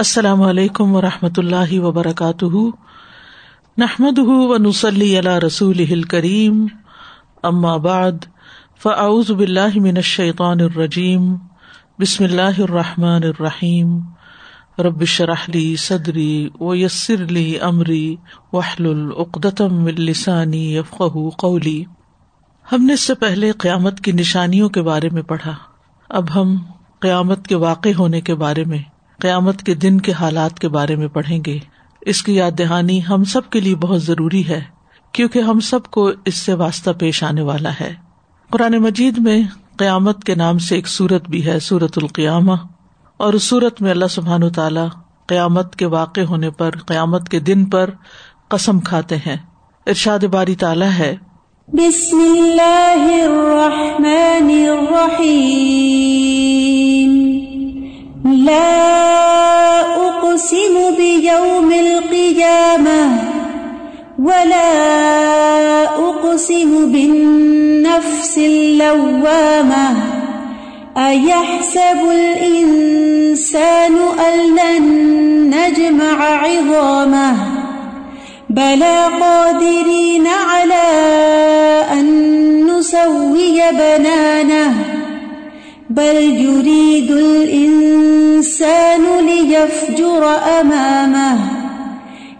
السلام علیکم و رحمۃ اللہ وبرکاتہ۔ نحمد و نسلی اللہ رسول کریم بعد، فاعوذ باللہ من الشیطان الرجیم۔ بسم اللہ الرحمٰن الرحیم۔ ربش رحلی صدری و یسر علی عمری وحل العقدم السانی یفق قولی۔ ہم نے اس سے پہلے قیامت کی نشانیوں کے بارے میں پڑھا۔ اب ہم قیامت کے واقع ہونے کے بارے میں قیامت کے دن کے حالات کے بارے میں پڑھیں گے۔ اس کی یاد دہانی ہم سب کے لیے بہت ضروری ہے، کیونکہ ہم سب کو اس سے واسطہ پیش آنے والا ہے۔ قرآن مجید میں قیامت کے نام سے ایک سورت بھی ہے، سورت القیامہ۔ اور اس سورت میں اللہ سبحان تعالی قیامت کے واقع ہونے پر، قیامت کے دن پر قسم کھاتے ہیں۔ ارشاد باری تعالیٰ ہے۔ بسم اللہ الرحمن الرحیم۔ لا اقسم بيوم القيامة ولا اقسم بالنفس اللوامة ايحسب الانسان ان لن نجمع عظامه بلا قادرين على أن نسوي بنانه بل يريد الإنسان ليفجر أمامه.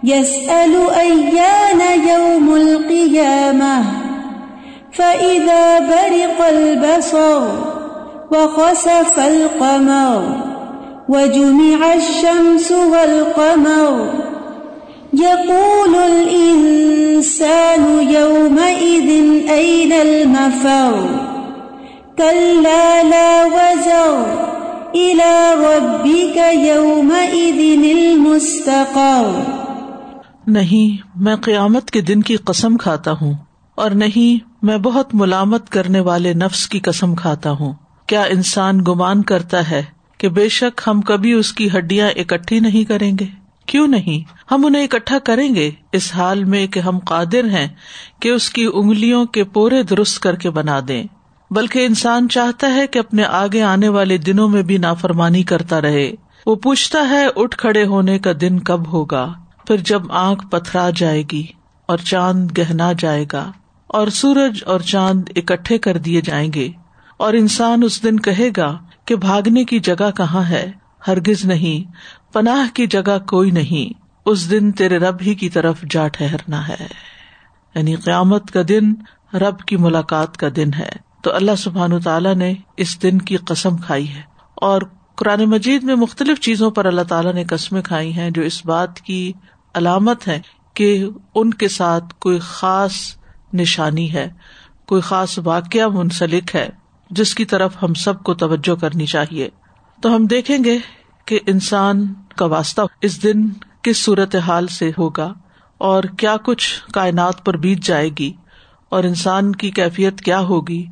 يسأل أيان يوم القيامة. فإذا برق البصر وخسف القمر وجمع الشمس والقمر، يقول الإنسان يومئذ أين المفر؟ كلا لا وزر إلى ربك يومئذ المستقر. نہیں، میں قیامت کے دن کی قسم کھاتا ہوں، اور نہیں، میں بہت ملامت کرنے والے نفس کی قسم کھاتا ہوں۔ کیا انسان گمان کرتا ہے کہ بے شک ہم کبھی اس کی ہڈیاں اکٹھی نہیں کریں گے؟ کیوں نہیں؟ ہم انہیں اکٹھا کریں گے اس حال میں کہ ہم قادر ہیں کہ اس کی انگلیوں کے پورے درست کر کے بنا دیں۔ بلکہ انسان چاہتا ہے کہ اپنے آگے آنے والے دنوں میں بھی نافرمانی کرتا رہے۔ وہ پوچھتا ہے اٹھ کھڑے ہونے کا دن کب ہوگا؟ پھر جب آنکھ پتھرا جائے گی اور چاند گہنا جائے گا اور سورج اور چاند اکٹھے کر دیے جائیں گے اور انسان اس دن کہے گا کہ بھاگنے کی جگہ کہاں ہے؟ ہرگز نہیں، پناہ کی جگہ کوئی نہیں۔ اس دن تیرے رب ہی کی طرف جا ٹہرنا ہے۔ یعنی قیامت کا دن رب کی ملاقات کا دن ہے۔ تو اللہ سبحان تعالیٰ نے اس دن کی قسم کھائی ہے۔ اور قرآن مجید میں مختلف چیزوں پر اللہ تعالیٰ نے قسمیں کھائی ہیں جو اس بات کی علامت ہے کہ ان کے ساتھ کوئی خاص نشانی ہے، کوئی خاص واقعہ منسلک ہے جس کی طرف ہم سب کو توجہ کرنی چاہیے۔ تو ہم دیکھیں گے کہ انسان کا واسطہ اس دن کس صورت حال سے ہوگا اور کیا کچھ کائنات پر بیت جائے گی اور انسان کی کیفیت کیا ہوگی۔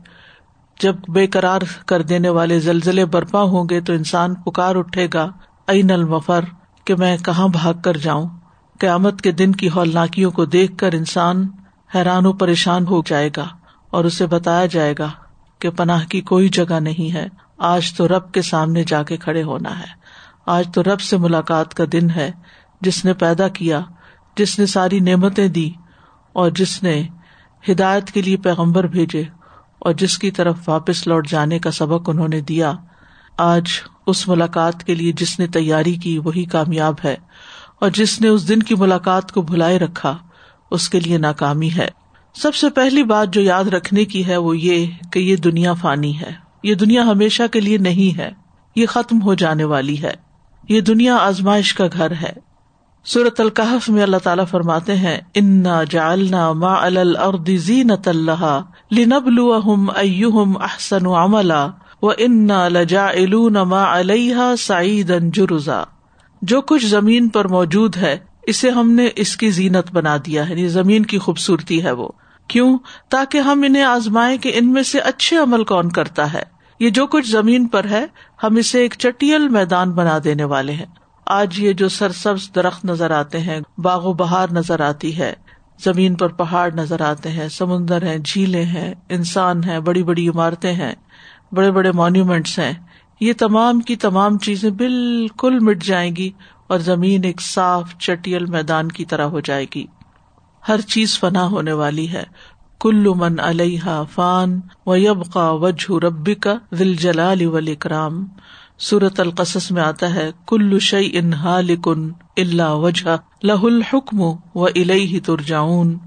جب بے قرار کر دینے والے زلزلے برپا ہوں گے تو انسان پکار اٹھے گا، این المفر، کہ میں کہاں بھاگ کر جاؤں؟ قیامت کے دن کی ہولناکیوں کو دیکھ کر انسان حیران و پریشان ہو جائے گا اور اسے بتایا جائے گا کہ پناہ کی کوئی جگہ نہیں ہے، آج تو رب کے سامنے جا کے کھڑے ہونا ہے۔ آج تو رب سے ملاقات کا دن ہے، جس نے پیدا کیا، جس نے ساری نعمتیں دی اور جس نے ہدایت کے لیے پیغمبر بھیجے۔ اور جس کی طرف واپس لوٹ جانے کا سبق انہوں نے دیا، آج اس ملاقات کے لیے جس نے تیاری کی وہی کامیاب ہے، اور جس نے اس دن کی ملاقات کو بھلائے رکھا، اس کے لیے ناکامی ہے۔ سب سے پہلی بات جو یاد رکھنے کی ہے وہ یہ کہ یہ دنیا فانی ہے۔ یہ دنیا ہمیشہ کے لیے نہیں ہے، یہ ختم ہو جانے والی ہے۔ یہ دنیا آزمائش کا گھر ہے۔ سورت القحف میں اللہ تعالیٰ فرماتے ہیں، انا جالنا ما الردی زینت اللہ لنبل احسن احسن عملا و انا لجا ما علیہ سعید جرزا۔ جو کچھ زمین پر موجود ہے، اسے ہم نے اس کی زینت بنا دیا ہے یعنی زمین کی خوبصورتی ہے وہ۔ کیوں؟ تاکہ ہم انہیں آزمائے کہ ان میں سے اچھے عمل کون کرتا ہے۔ یہ جو کچھ زمین پر ہے، ہم اسے ایک چٹیل میدان بنا دینے والے ہیں۔ آج یہ جو سرسبز درخت نظر آتے ہیں، باغ و بہار نظر آتی ہے۔ زمین پر پہاڑ نظر آتے ہیں، سمندر ہیں، جھیلیں ہیں، انسان ہیں، بڑی بڑی عمارتیں ہیں، بڑے بڑے مانیومینٹس ہیں۔ یہ تمام کی تمام چیزیں بالکل مٹ جائیں گی اور زمین ایک صاف چٹیل میدان کی طرح ہو جائے گی۔ ہر چیز فنا ہونے والی ہے۔ کل من علیہ فان و یب کا وجہ ربی کا دل جلال اکرام سورت القصص میں آتا ہے، کل شعی انہا لکن اللہ وجہ لہ الحکم و الہ ترجاؤن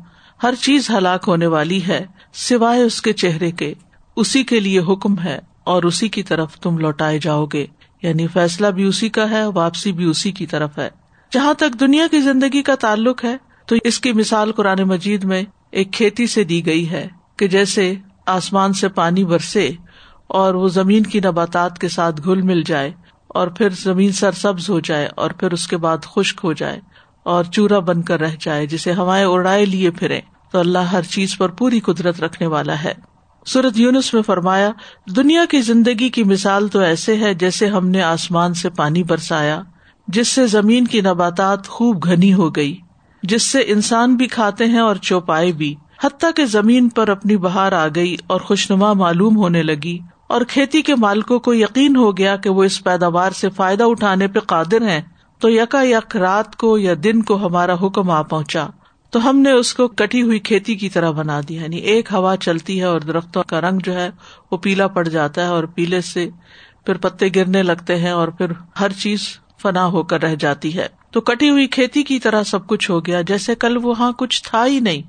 ہر چیز ہلاک ہونے والی ہے، سوائے اس کے چہرے کے۔ اسی کے لیے حکم ہے اور اسی کی طرف تم لوٹائے جاؤ گے۔ یعنی فیصلہ بھی اسی کا ہے، واپسی بھی اسی کی طرف ہے۔ جہاں تک دنیا کی زندگی کا تعلق ہے، تو اس کی مثال قرآن مجید میں ایک کھیتی سے دی گئی ہے کہ جیسے آسمان سے پانی برسے اور وہ زمین کی نباتات کے ساتھ گل مل جائے اور پھر زمین سر سبز ہو جائے اور پھر اس کے بعد خشک ہو جائے اور چورا بن کر رہ جائے جسے ہوائیں اڑائے لیے پھرے۔ تو اللہ ہر چیز پر پوری قدرت رکھنے والا ہے۔ سورت یونس میں فرمایا، دنیا کی زندگی کی مثال تو ایسے ہے جیسے ہم نے آسمان سے پانی برسایا، جس سے زمین کی نباتات خوب گھنی ہو گئی، جس سے انسان بھی کھاتے ہیں اور چوپائے بھی، حتیٰ کہ زمین پر اپنی بہار آ گئی اور خوشنما معلوم ہونے لگی۔ اور کھیتی کے مالکوں کو یقین ہو گیا کہ وہ اس پیداوار سے فائدہ اٹھانے پہ قادر ہیں، تو یکا یک رات کو یا دن کو ہمارا حکم آ پہنچا۔ تو ہم نے اس کو کٹی ہوئی کھیتی کی طرح بنا دیا یعنی ایک ہوا چلتی ہے اور درختوں کا رنگ جو ہے وہ پیلا پڑ جاتا ہے اور پیلے سے پھر پتے گرنے لگتے ہیں اور پھر ہر چیز فنا ہو کر رہ جاتی ہے۔ تو کٹی ہوئی کھیتی کی طرح سب کچھ ہو گیا، جیسے کل وہاں کچھ تھا ہی نہیں۔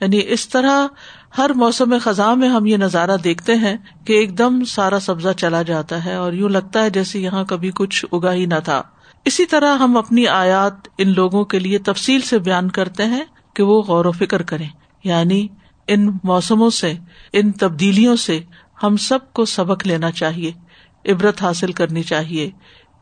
یعنی اس طرح ہر موسم خزاں میں ہم یہ نظارہ دیکھتے ہیں کہ ایک دم سارا سبزہ چلا جاتا ہے اور یوں لگتا ہے جیسے یہاں کبھی کچھ اگا ہی نہ تھا۔ اسی طرح ہم اپنی آیات ان لوگوں کے لیے تفصیل سے بیان کرتے ہیں کہ وہ غور و فکر کریں۔ یعنی ان موسموں سے، ان تبدیلیوں سے ہم سب کو سبق لینا چاہیے، عبرت حاصل کرنی چاہیے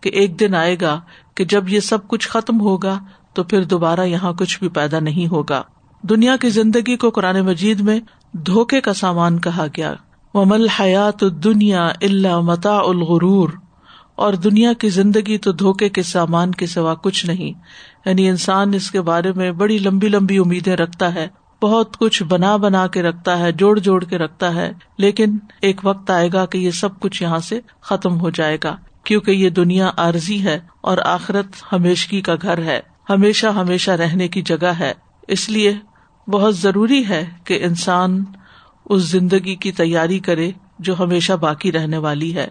کہ ایک دن آئے گا کہ جب یہ سب کچھ ختم ہوگا تو پھر دوبارہ یہاں کچھ بھی پیدا نہیں ہوگا۔ دنیا کی زندگی کو قرآن مجید میں دھوکے کا سامان کہا گیا۔ مل حیات دنیا اللہ متا الغرور۔ اور دنیا کی زندگی تو دھوکے کے سامان کے سوا کچھ نہیں۔ یعنی انسان اس کے بارے میں بڑی لمبی لمبی امیدیں رکھتا ہے۔ بہت کچھ بنا بنا کے رکھتا ہے، جوڑ جوڑ کے رکھتا ہے۔ لیکن ایک وقت آئے گا کہ یہ سب کچھ یہاں سے ختم ہو جائے گا۔ کیونکہ یہ دنیا عارضی ہے اور آخرت ہمیشگی کا گھر ہے۔ ہمیشہ ہمیشہ رہنے کی جگہ ہے۔ اس لیے بہت ضروری ہے کہ انسان اس زندگی کی تیاری کرے جو ہمیشہ باقی رہنے والی ہے۔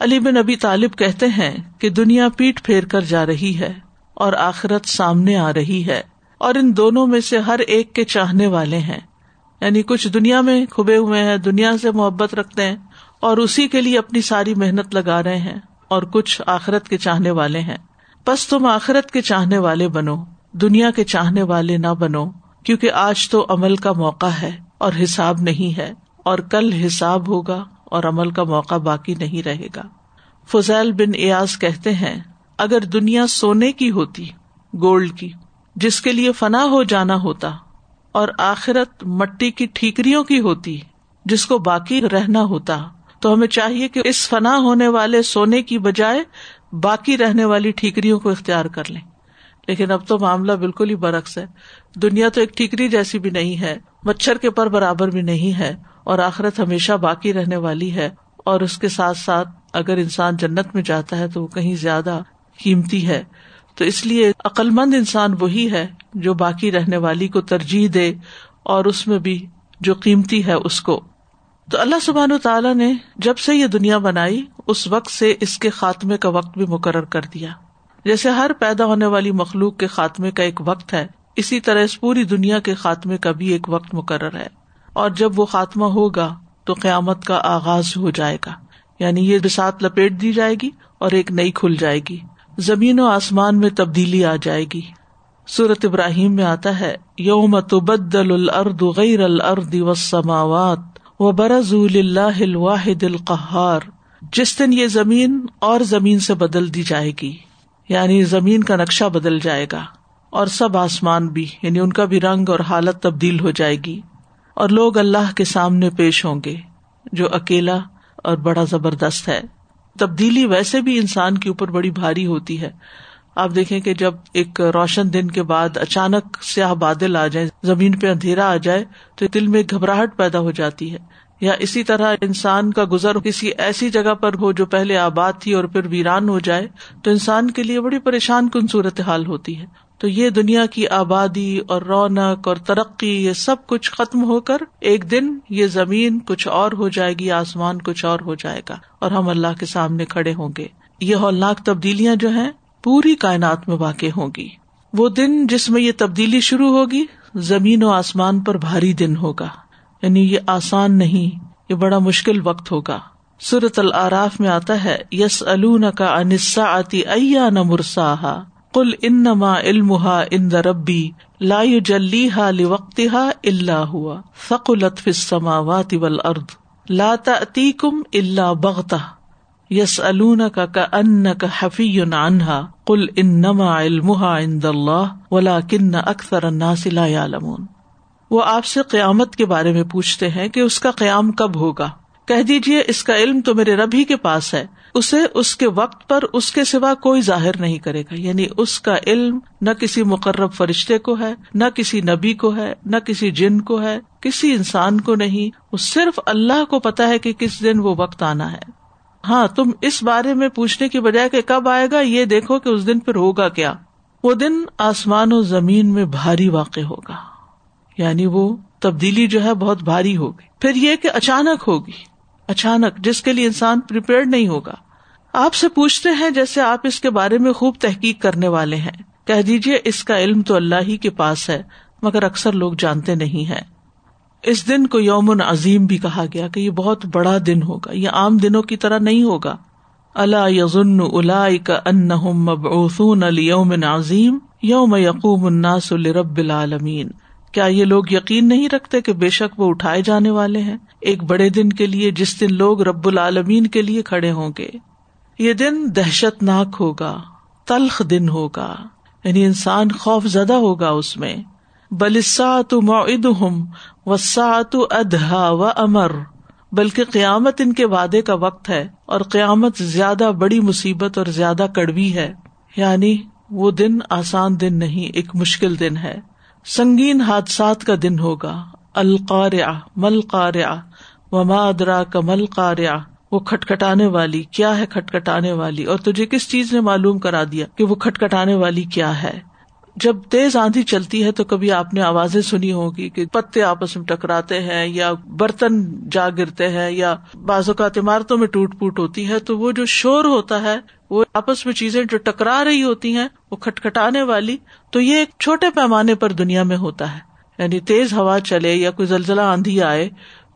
علی بن ابی طالب کہتے ہیں کہ دنیا پیٹ پھیر کر جا رہی ہے اور آخرت سامنے آ رہی ہے اور ان دونوں میں سے ہر ایک کے چاہنے والے ہیں۔ یعنی کچھ دنیا میں کھبے ہوئے ہیں، دنیا سے محبت رکھتے ہیں اور اسی کے لیے اپنی ساری محنت لگا رہے ہیں اور کچھ آخرت کے چاہنے والے ہیں۔ بس تم آخرت کے چاہنے والے بنو، دنیا کے چاہنے والے نہ بنو۔ کیونکہ آج تو عمل کا موقع ہے اور حساب نہیں ہے اور کل حساب ہوگا اور عمل کا موقع باقی نہیں رہے گا۔ فضیل بن ایاز کہتے ہیں، اگر دنیا سونے کی ہوتی، گولڈ کی، جس کے لیے فنا ہو جانا ہوتا، اور آخرت مٹی کی ٹھیکریوں کی ہوتی، جس کو باقی رہنا ہوتا، تو ہمیں چاہیے کہ اس فنا ہونے والے سونے کی بجائے باقی رہنے والی ٹھیکریوں کو اختیار کر لیں۔ لیکن اب تو معاملہ بالکل ہی برعکس ہے۔ دنیا تو ایک ٹھیکری جیسی بھی نہیں ہے، مچھر کے پر برابر بھی نہیں ہے، اور آخرت ہمیشہ باقی رہنے والی ہے۔ اور اس کے ساتھ ساتھ اگر انسان جنت میں جاتا ہے تو وہ کہیں زیادہ قیمتی ہے۔ تو اس لیے عقلمند انسان وہی ہے جو باقی رہنے والی کو ترجیح دے اور اس میں بھی جو قیمتی ہے اس کو۔ تو اللہ سبحان و تعالیٰ نے جب سے یہ دنیا بنائی، اس وقت سے اس کے خاتمے کا وقت بھی مقرر کر دیا۔ جیسے ہر پیدا ہونے والی مخلوق کے خاتمے کا ایک وقت ہے، اسی طرح اس پوری دنیا کے خاتمے کا بھی ایک وقت مقرر ہے۔ اور جب وہ خاتمہ ہوگا، تو قیامت کا آغاز ہو جائے گا۔ یعنی یہ بسات لپیٹ دی جائے گی اور ایک نئی کھل جائے گی۔ زمین و آسمان میں تبدیلی آ جائے گی۔ سورت ابراہیم میں آتا ہے، یوم تبدل الارض غیر الارض والسماوات و برز اللہ الواحد القہار۔ جس دن یہ زمین اور زمین سے بدل دی جائے گی۔ یعنی زمین کا نقشہ بدل جائے گا اور سب آسمان بھی یعنی ان کا بھی رنگ اور حالت تبدیل ہو جائے گی۔ اور لوگ اللہ کے سامنے پیش ہوں گے، جو اکیلا اور بڑا زبردست ہے۔ تبدیلی ویسے بھی انسان کے اوپر بڑی بھاری ہوتی ہے۔ آپ دیکھیں کہ جب ایک روشن دن کے بعد اچانک سیاہ بادل آ جائے زمین پہ اندھیرا آ جائے، تو دل میں گھبراہٹ پیدا ہو جاتی ہے۔ یا اسی طرح انسان کا گزر کسی ایسی جگہ پر ہو جو پہلے آباد تھی اور پھر ویران ہو جائے، تو انسان کے لیے بڑی پریشان کن صورت حال ہوتی ہے۔ تو یہ دنیا کی آبادی اور رونق اور ترقی، یہ سب کچھ ختم ہو کر ایک دن یہ زمین کچھ اور ہو جائے گی، آسمان کچھ اور ہو جائے گا اور ہم اللہ کے سامنے کھڑے ہوں گے۔ یہ ہولناک تبدیلیاں جو ہیں، پوری کائنات میں واقع ہوگی وہ دن جس میں یہ تبدیلی شروع ہوگی، زمین و آسمان پر بھاری دن ہوگا۔ یعنی یہ آسان نہیں، یہ بڑا مشکل وقت ہوگا۔ سورت العراف میں آتا ہے یس کا انسا آتی ایا نہ مرسا کل ان نما علم ان ربی لا جلی ہا وقت ہا اللہ ہوا فقلت فسما وات ول ارد لاتا کم اللہ بغتا یس کا کا ان کا حفی انہا کل ان نما علم ان اللہ ولا کن اکثر الناس لا لمون وہ آپ سے قیامت کے بارے میں پوچھتے ہیں کہ اس کا قیام کب ہوگا۔ کہہ دیجیے اس کا علم تو میرے رب ہی کے پاس ہے۔ اسے اس کے وقت پر اس کے سوا کوئی ظاہر نہیں کرے گا۔ یعنی اس کا علم نہ کسی مقرب فرشتے کو ہے، نہ کسی نبی کو ہے، نہ کسی جن کو ہے، کسی انسان کو نہیں۔ وہ صرف اللہ کو پتا ہے کہ کس دن وہ وقت آنا ہے۔ ہاں تم اس بارے میں پوچھنے کی بجائے کہ کب آئے گا، یہ دیکھو کہ اس دن پھر ہوگا کیا۔ وہ دن آسمان و زمین میں بھاری واقع ہوگا۔ یعنی وہ تبدیلی جو ہے بہت بھاری ہوگی پھر یہ کہ اچانک ہوگی۔ اچانک، جس کے لیے انسان نہیں ہوگا۔ آپ سے پوچھتے ہیں جیسے آپ اس کے بارے میں خوب تحقیق کرنے والے ہیں۔ کہہ دیجیے اس کا علم تو اللہ ہی کے پاس ہے، مگر اکثر لوگ جانتے نہیں ہے اس دن کو یوم عظیم بھی کہا گیا کہ یہ بہت بڑا دن ہوگا۔ یہ عام دنوں کی طرح نہیں ہوگا۔ اللہ یزن الا کا ان یوم عظیم یوم یقوم الناس لرب العالمین۔ کیا یہ لوگ یقین نہیں رکھتے کہ بے شک وہ اٹھائے جانے والے ہیں؟ ایک بڑے دن کے لیے جس دن لوگ رب العالمین کے لیے کھڑے ہوں گے۔ یہ دن دہشت ناک ہوگا، تلخ دن ہوگا۔ یعنی انسان خوف زدہ ہوگا اس میں۔ بلسا تو معد ہوں وسا تو ادہا و امر بلکہ قیامت ان کے وعدے کا وقت ہے اور قیامت زیادہ بڑی مصیبت اور زیادہ کڑوی ہے۔ یعنی وہ دن آسان دن نہیں، ایک مشکل دن ہے۔ سنگین حادثات کا دن ہوگا۔ القاریا مل وما ادرا کا مل قاریا وہ کھٹکھٹانے والی، کیا ہے کھٹکھٹانے والی؟ اور تجھے کس چیز نے معلوم کرا دیا کہ وہ کھٹکھٹانے والی کیا ہے؟ جب تیز آندھی چلتی ہے تو کبھی آپ نے آوازیں سنی ہوگی کہ پتے آپس میں ٹکراتے ہیں یا برتن جا گرتے ہیں یا بازو کا عمارتوں میں ٹوٹ پوٹ ہوتی ہے تو وہ جو شور ہوتا ہے، وہ آپس میں چیزیں جو ٹکرا رہی ہوتی ہیں، وہ کھٹکھٹانے والی، تو یہ ایک چھوٹے پیمانے پر دنیا میں ہوتا ہے۔ یعنی تیز ہوا چلے یا کوئی زلزلہ آندھی آئے،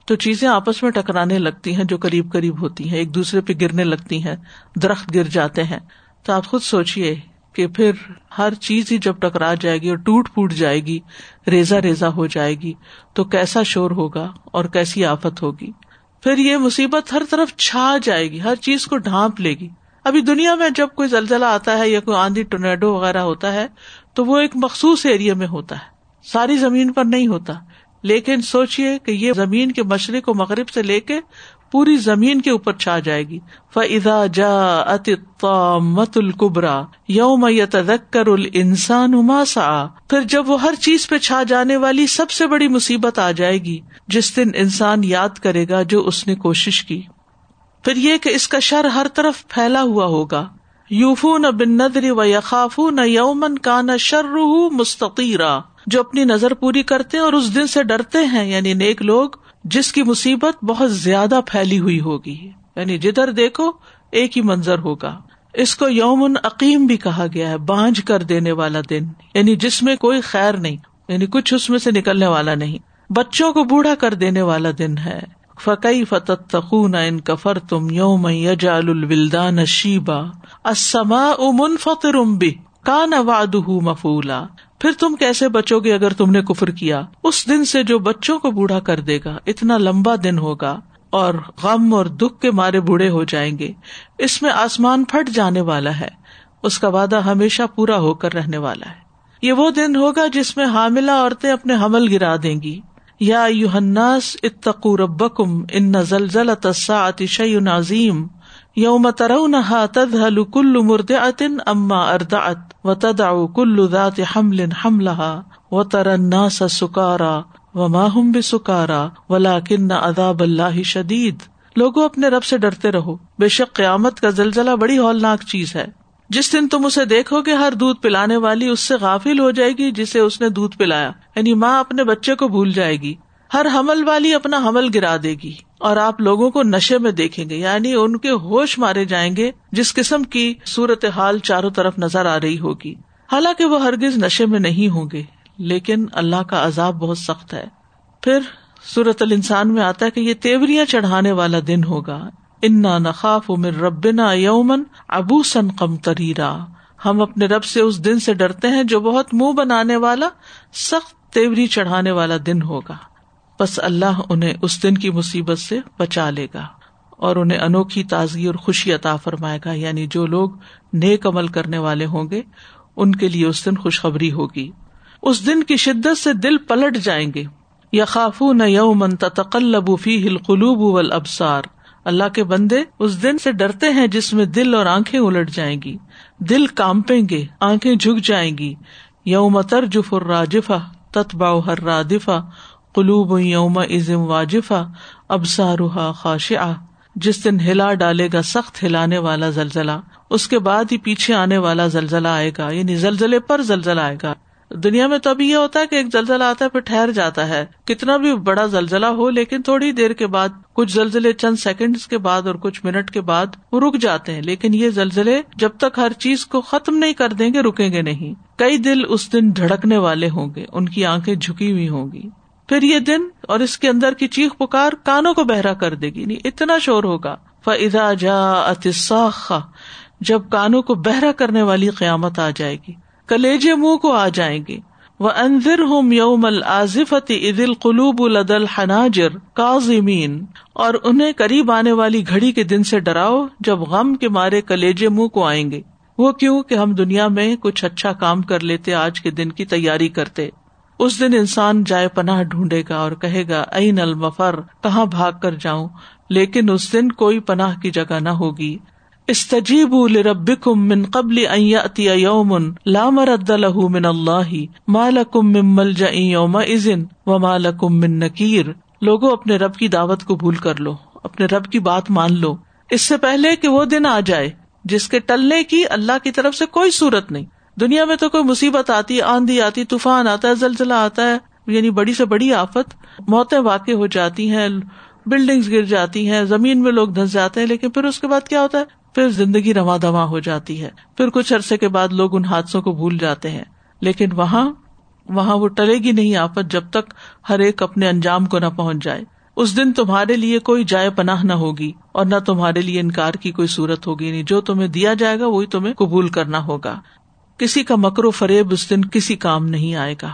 تو چیزیں آپس میں ٹکرانے لگتی ہیں جو قریب قریب ہوتی ہیں، ایک دوسرے پہ گرنے لگتی ہیں، درخت گر جاتے ہیں۔ تو آپ خود سوچیے کہ پھر ہر چیز ہی جب ٹکرا جائے گی اور ٹوٹ پوٹ جائے گی ریزا ریزا ہو جائے گی، تو کیسا شور ہوگا اور کیسی آفت ہوگی؟ پھر یہ مصیبت ہر طرف چھا جائے گی، ہر چیز کو ڈھانپ لے گی۔ ابھی دنیا میں جب کوئی زلزلہ آتا ہے یا کوئی آندھی ٹورنیڈو وغیرہ ہوتا ہے، تو وہ ایک مخصوص ایریا میں ہوتا ہے۔ ساری زمین پر نہیں ہوتا، لیکن سوچیے کہ یہ زمین کے مشرق و مغرب سے لے کے پوری زمین کے اوپر چھا جائے گی۔ فضا جا مت القبرا یوم کر انسان اماسا پھر جب وہ ہر چیز پہ چھا جانے والی سب سے بڑی مصیبت آ جائے گی، جس دن انسان یاد کرے گا جو اس نے کوشش کی۔ پھر یہ کہ اس کا شر ہر طرف پھیلا ہوا ہوگا۔ یوفو نہ بن ندری و یقاف نہ یومن کا نہ شر مستقیرا جو اپنی نظر پوری کرتے اور اس دن سے ڈرتے ہیں یعنی نیک لوگ جس کی مصیبت بہت زیادہ پھیلی ہوئی ہوگی۔ یعنی جدھر دیکھو، ایک ہی منظر ہوگا۔ اس کو یومن عقیم بھی کہا گیا ہے، بانج کر دینے والا دن۔ یعنی جس میں کوئی خیر نہیں یعنی کچھ اس میں سے نکلنے والا نہیں۔ بچوں کو بوڑھا کر دینے والا دن ہے۔ فقی فتح تخون ان کفر تم یوم یجال الولدان شیبا اسما امن فتر امبی کا نواد مفولا پھر تم کیسے بچو گے اگر تم نے کفر کیا؟ اس دن سے جو بچوں کو بوڑھا کر دے گا، اتنا لمبا دن ہوگا اور غم اور دکھ کے مارے بوڑھے ہو جائیں گے۔ اس میں آسمان پھٹ جانے والا ہے۔ اس کا وعدہ ہمیشہ پورا ہو کر رہنے والا ہے۔ یہ وہ دن ہوگا جس میں حاملہ عورتیں اپنے حمل گرا دیں گی۔ یا یوحناس اتقو ربکم ان زلزلہ تصاعت عظیم۔ یوم ترونها تذهل كل مرضعة اما ارضعت و تدع كل ذات حمل حملها و تر الناس سکارا و ماہم بھی سکارا ولا کن اداب اللہ شدید۔ لوگوں اپنے رب سے ڈرتے رہو۔ بے شک قیامت کا زلزلہ بڑی ہولناک چیز ہے۔ جس دن تم اسے دیکھو گے، ہر دودھ پلانے والی اس سے غافل ہو جائے گی جسے اس نے دودھ پلایا۔ یعنی ماں اپنے بچے کو بھول جائے گی۔ ہر حمل والی اپنا حمل گرا دے گی۔ اور آپ لوگوں کو نشے میں دیکھیں گے یعنی ان کے ہوش مارے جائیں گے، جس قسم کی صورت حال چاروں طرف نظر آ رہی ہوگی۔ حالانکہ وہ ہرگز نشے میں نہیں ہوں گے، لیکن اللہ کا عذاب بہت سخت ہے۔ پھر صورت الانسان میں آتا ہے کہ یہ تیوریاں چڑھانے والا دن ہوگا۔ انا نخاف امر ربنا یومن ابو سن کم تریرا ہم اپنے رب سے اس دن سے ڈرتے ہیں جو بہت منہ بنانے والا، سخت تیوری چڑھانے والا دن ہوگا۔ بس اللہ انہیں اس دن کی مصیبت سے بچا لے گا اور انہیں انوکھی تازگی اور خوشی عطا فرمائے گا یعنی جو لوگ نیک عمل کرنے والے ہوں گے، ان کے لیے اس دن خوشخبری ہوگی۔ اس دن کی شدت سے دل پلٹ جائیں گے۔ یا خافو نہ یومن تقلب فی القلوب والابصار۔ اللہ کے بندے اس دن سے ڈرتے ہیں جس میں دل اور آنکھیں الٹ جائیں گی۔ دل کامپیں گے، آنکھیں جھک جائیں گی۔ یوم ترجف الراجفہ تتبع ہر رادفہ قلوب یوم ازم واجفہ ابسارها خاشعہ۔ جس دن ہلا ڈالے گا سخت ہلانے والا زلزلہ، اس کے بعد ہی پیچھے آنے والا زلزلہ آئے گا یعنی زلزلے پر زلزلہ آئے گا۔ دنیا میں تو ابھی یہ ہوتا ہے کہ ایک زلزلہ آتا ہے پھر ٹھہر جاتا ہے۔ کتنا بھی بڑا زلزلہ ہو، لیکن تھوڑی دیر کے بعد، کچھ زلزلے چند سیکنڈ کے بعد اور کچھ منٹ کے بعد وہ رک جاتے ہیں۔ لیکن یہ زلزلے جب تک ہر چیز کو ختم نہیں کر دیں گے، رکیں گے نہیں۔ کئی دل اس دن دھڑکنے والے ہوں گے، ان کی آنکھیں جھکی ہوئی ہوں گی۔ پھر یہ دن اور اس کے اندر کی چیخ پکار کانوں کو بہرا کر دے گی نہیں اتنا شور ہوگا۔ فضا جا اتساخ جب کانوں کو بہرا کرنے والی قیامت آ جائے گی۔ کلیجے منہ کو آ جائیں گے وہ انضر ہوں یوم العظفت عید القلوب العدل حناجر کاظمین اور انہیں قریب آنے والی گھڑی کے دن سے ڈراؤ جب غم کے مارے کلیجے منہ کو آئیں گے۔ وہ کیوں کہ ہم دنیا میں کچھ اچھا کام کر لیتے آج کے دن کی تیاری کرتے۔ اس دن انسان جائے پناہ ڈھونڈے گا اور کہے گا، این المفر، کہاں بھاگ کر جاؤں؟ لیکن اس دن کوئی پناہ کی جگہ نہ ہوگی۔ استجیب لربکم من قبل ان یاتی یوم لا مرد له من اللہ، ما لکم من ملجا یوم اذن وما لکم من نکیر۔ لوگوں اپنے رب کی دعوت کو بھول کر لو، اپنے رب کی بات مان لو۔ اس سے پہلے کہ وہ دن آ جائے، جس کے ٹلنے کی اللہ کی طرف سے کوئی صورت نہیں۔ دنیا میں تو کوئی مصیبت آتی آندھی آتی، طوفان آتا ہے، زلزلہ آتا ہے یعنی بڑی سے بڑی آفت، موتیں واقع ہو جاتی ہیں بلڈنگس گر جاتی ہیں، زمین میں لوگ دھس جاتے ہیں، لیکن پھر اس کے بعد کیا ہوتا ہے؟ پھر زندگی رواں دواں ہو جاتی ہے۔ پھر کچھ عرصے کے بعد لوگ ان حادثوں کو بھول جاتے ہیں۔ لیکن وہاں وہاں وہ ٹلے گی نہیں آفت جب تک ہر ایک اپنے انجام کو نہ پہنچ جائے۔ اس دن تمہارے لیے کوئی جائے پناہ نہ ہوگی اور نہ تمہارے لیے انکار کی کوئی صورت ہوگی۔ نہیں جو تمہیں دیا جائے گا، وہی تمہیں قبول کرنا ہوگا۔ کسی کا مکر و فریب اس دن کسی کام نہیں آئے گا۔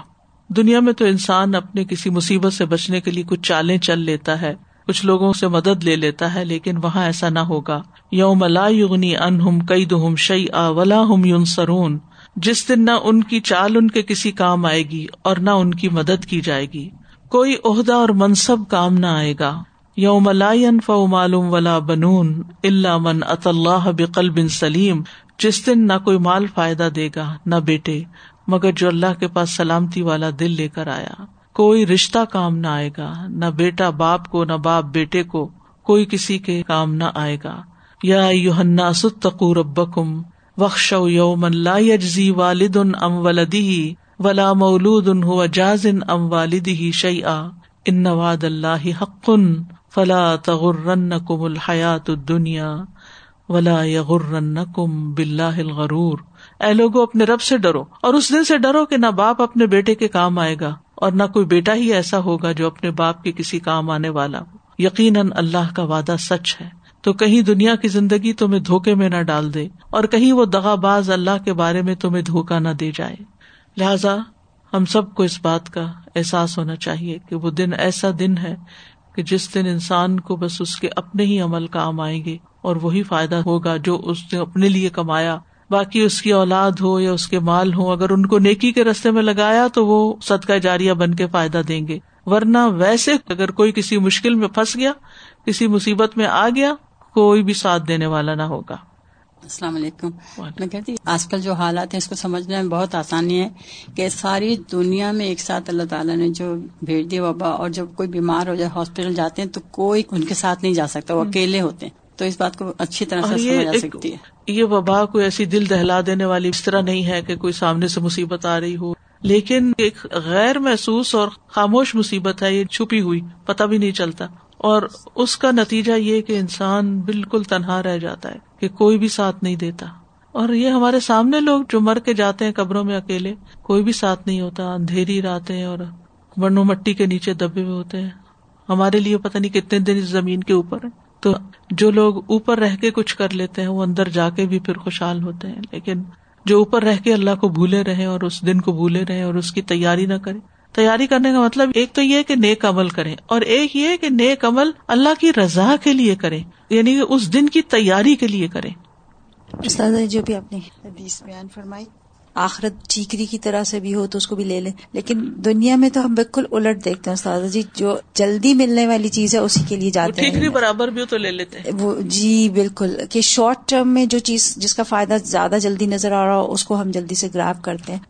دنیا میں تو انسان اپنے کسی مصیبت سے بچنے کے لیے کچھ چالیں چل لیتا ہے، کچھ لوگوں سے مدد لے لیتا ہے، لیکن وہاں ایسا نہ ہوگا۔ یوم لا یغنی انہم کئی دہم شعی آ ولا ہم یون سرون جس دن نہ ان کی چال ان کے کسی کام آئے گی اور نہ ان کی مدد کی جائے گی۔ کوئی عہدہ اور منصب کام نہ آئے گا۔ یوم لا ينفع معلوم ولا بنون اللہ من اط اللہ بقل بن سلیم۔ جس دن نہ کوئی مال فائدہ دے گا، نہ بیٹے، مگر جو اللہ کے پاس سلامتی والا دل لے کر آیا۔ کوئی رشتہ کام نہ آئے گا، نہ بیٹا باپ کو، نہ باپ بیٹے کو کوئی کسی کے کام نہ آئے گا۔ یا یوحنا ستقو ربکم وخش یوم لا یجزی والد ام ولدی ولا مولود ہوا جاز ام والدی شیئا۔ ان وعد اللہ حق، فلا تغرنکم الحیات الدنیا۔ ولا یغرنکم باللہ الغرور۔ اے لوگو، اپنے رب سے ڈرو اور اس دن سے ڈرو کہ نہ باپ اپنے بیٹے کے کام آئے گا اور نہ کوئی بیٹا ہی ایسا ہوگا جو اپنے باپ کے کسی کام آنے والا ہو۔ یقیناً اللہ کا وعدہ سچ ہے۔ تو کہیں دنیا کی زندگی تمہیں دھوکے میں نہ ڈال دے اور کہیں وہ دغا باز اللہ کے بارے میں تمہیں دھوکا نہ دے جائے۔ لہذا ہم سب کو اس بات کا احساس ہونا چاہیے کہ وہ دن ایسا دن ہے کہ جس دن انسان کو بس اس کے اپنے ہی عمل کام آئیں گے۔ اور وہی فائدہ ہوگا جو اس نے اپنے لیے کمایا۔ باقی اس کی اولاد ہو یا اس کے مال ہو اگر ان کو نیکی کے رستے میں لگایا تو وہ صدقہ جاریہ بن کے فائدہ دیں گے۔ ورنہ ویسے اگر کوئی کسی مشکل میں پھنس گیا کسی مصیبت میں آ گیا کوئی بھی ساتھ دینے والا نہ ہوگا۔ السلام علیکم۔ میں کہتی آج کل جو حالات ہیں اس کو سمجھنے میں بہت آسانی ہے کہ ساری دنیا میں ایک ساتھ اللہ تعالیٰ نے جو بھیج دی وبا اور جب کوئی بیمار ہو جائے ہاسپٹل جاتے ہیں تو کوئی ان کے ساتھ نہیں جا سکتا وہ اکیلے ہوتے ہیں۔ تو اس بات کو اچھی طرح سے سمجھ سکتی ہے۔ یہ وبا کوئی ایسی دل دہلا دینے والی اس طرح نہیں ہے کہ کوئی سامنے سے مصیبت آ رہی ہو۔ لیکن ایک غیر محسوس اور خاموش مصیبت ہے یہ چھپی ہوئی پتہ بھی نہیں چلتا۔ اور اس کا نتیجہ یہ کہ انسان بالکل تنہا رہ جاتا ہے کہ کوئی بھی ساتھ نہیں دیتا۔ اور یہ ہمارے سامنے لوگ جو مر کے جاتے ہیں قبروں میں اکیلے کوئی بھی ساتھ نہیں ہوتا۔ اندھیری راتیں اور بنو مٹی کے نیچے دبے ہوئے ہوتے ہیں۔ ہمارے لیے پتہ نہیں کتنے دن اس زمین کے اوپر ہے تو جو لوگ اوپر رہ کے کچھ کر لیتے ہیں، وہ اندر جا کے بھی پھر خوشحال ہوتے ہیں۔ لیکن جو اوپر رہ کے اللہ کو بھولے رہے اور اس دن کو بھولے رہے اور اس کی تیاری نہ کرے۔ تیاری کرنے کا مطلب ایک تو یہ کہ نیک عمل کریں اور ایک یہ کہ نیک عمل اللہ کی رضا کے لیے کریں یعنی کہ اس دن کی تیاری کے لیے کریں جو بھی آپ نے حدیث بیان فرمائی۔ آخرت چیکری کی طرح سے بھی ہو تو اس کو بھی لے لیں۔ لیکن دنیا میں تو ہم بالکل الٹ دیکھتے ہیں استاد جی جو جلدی ملنے والی چیز ہے اسی کے لیے جاتے ہیں۔ برابر بھی تو لے لیتے ہیں۔ وہ جی بالکل۔ کہ شارٹ ٹرم میں جو چیز جس کا فائدہ زیادہ جلدی نظر آ رہا ہو اس کو ہم جلدی سے گراف کرتے ہیں۔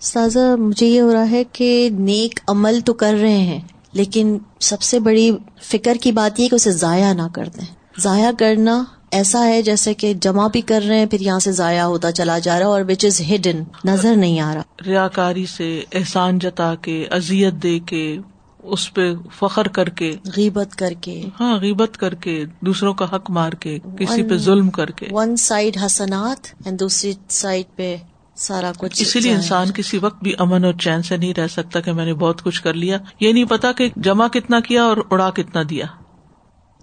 سازا مجھے یہ ہو رہا ہے کہ نیک عمل تو کر رہے ہیں لیکن سب سے بڑی فکر کی بات یہ کہ اسے ضائع نہ کر دیں۔ ضائع کرنا ایسا ہے جیسے کہ جمع بھی کر رہے ہیں پھر یہاں سے ضائع ہوتا چلا جا رہا اور وچ از ہڈن نظر نہیں آ رہا۔ ریا کاری سے احسان جتا کے ازیت دے کے اس پہ فخر کر کے۔ غیبت کر کے۔ ہاں غیبت کر کے دوسروں کا حق مار کے کسی پہ ظلم کر کے۔ ون سائڈ حسنات اینڈ دوسری سائڈ پہ سارا کچھ اسی لیے انسان کسی وقت بھی امن اور چین سے نہیں رہ سکتا کہ میں نے بہت کچھ کر لیا۔ یہ نہیں پتا کہ جمع کتنا کیا اور اڑا کتنا دیا۔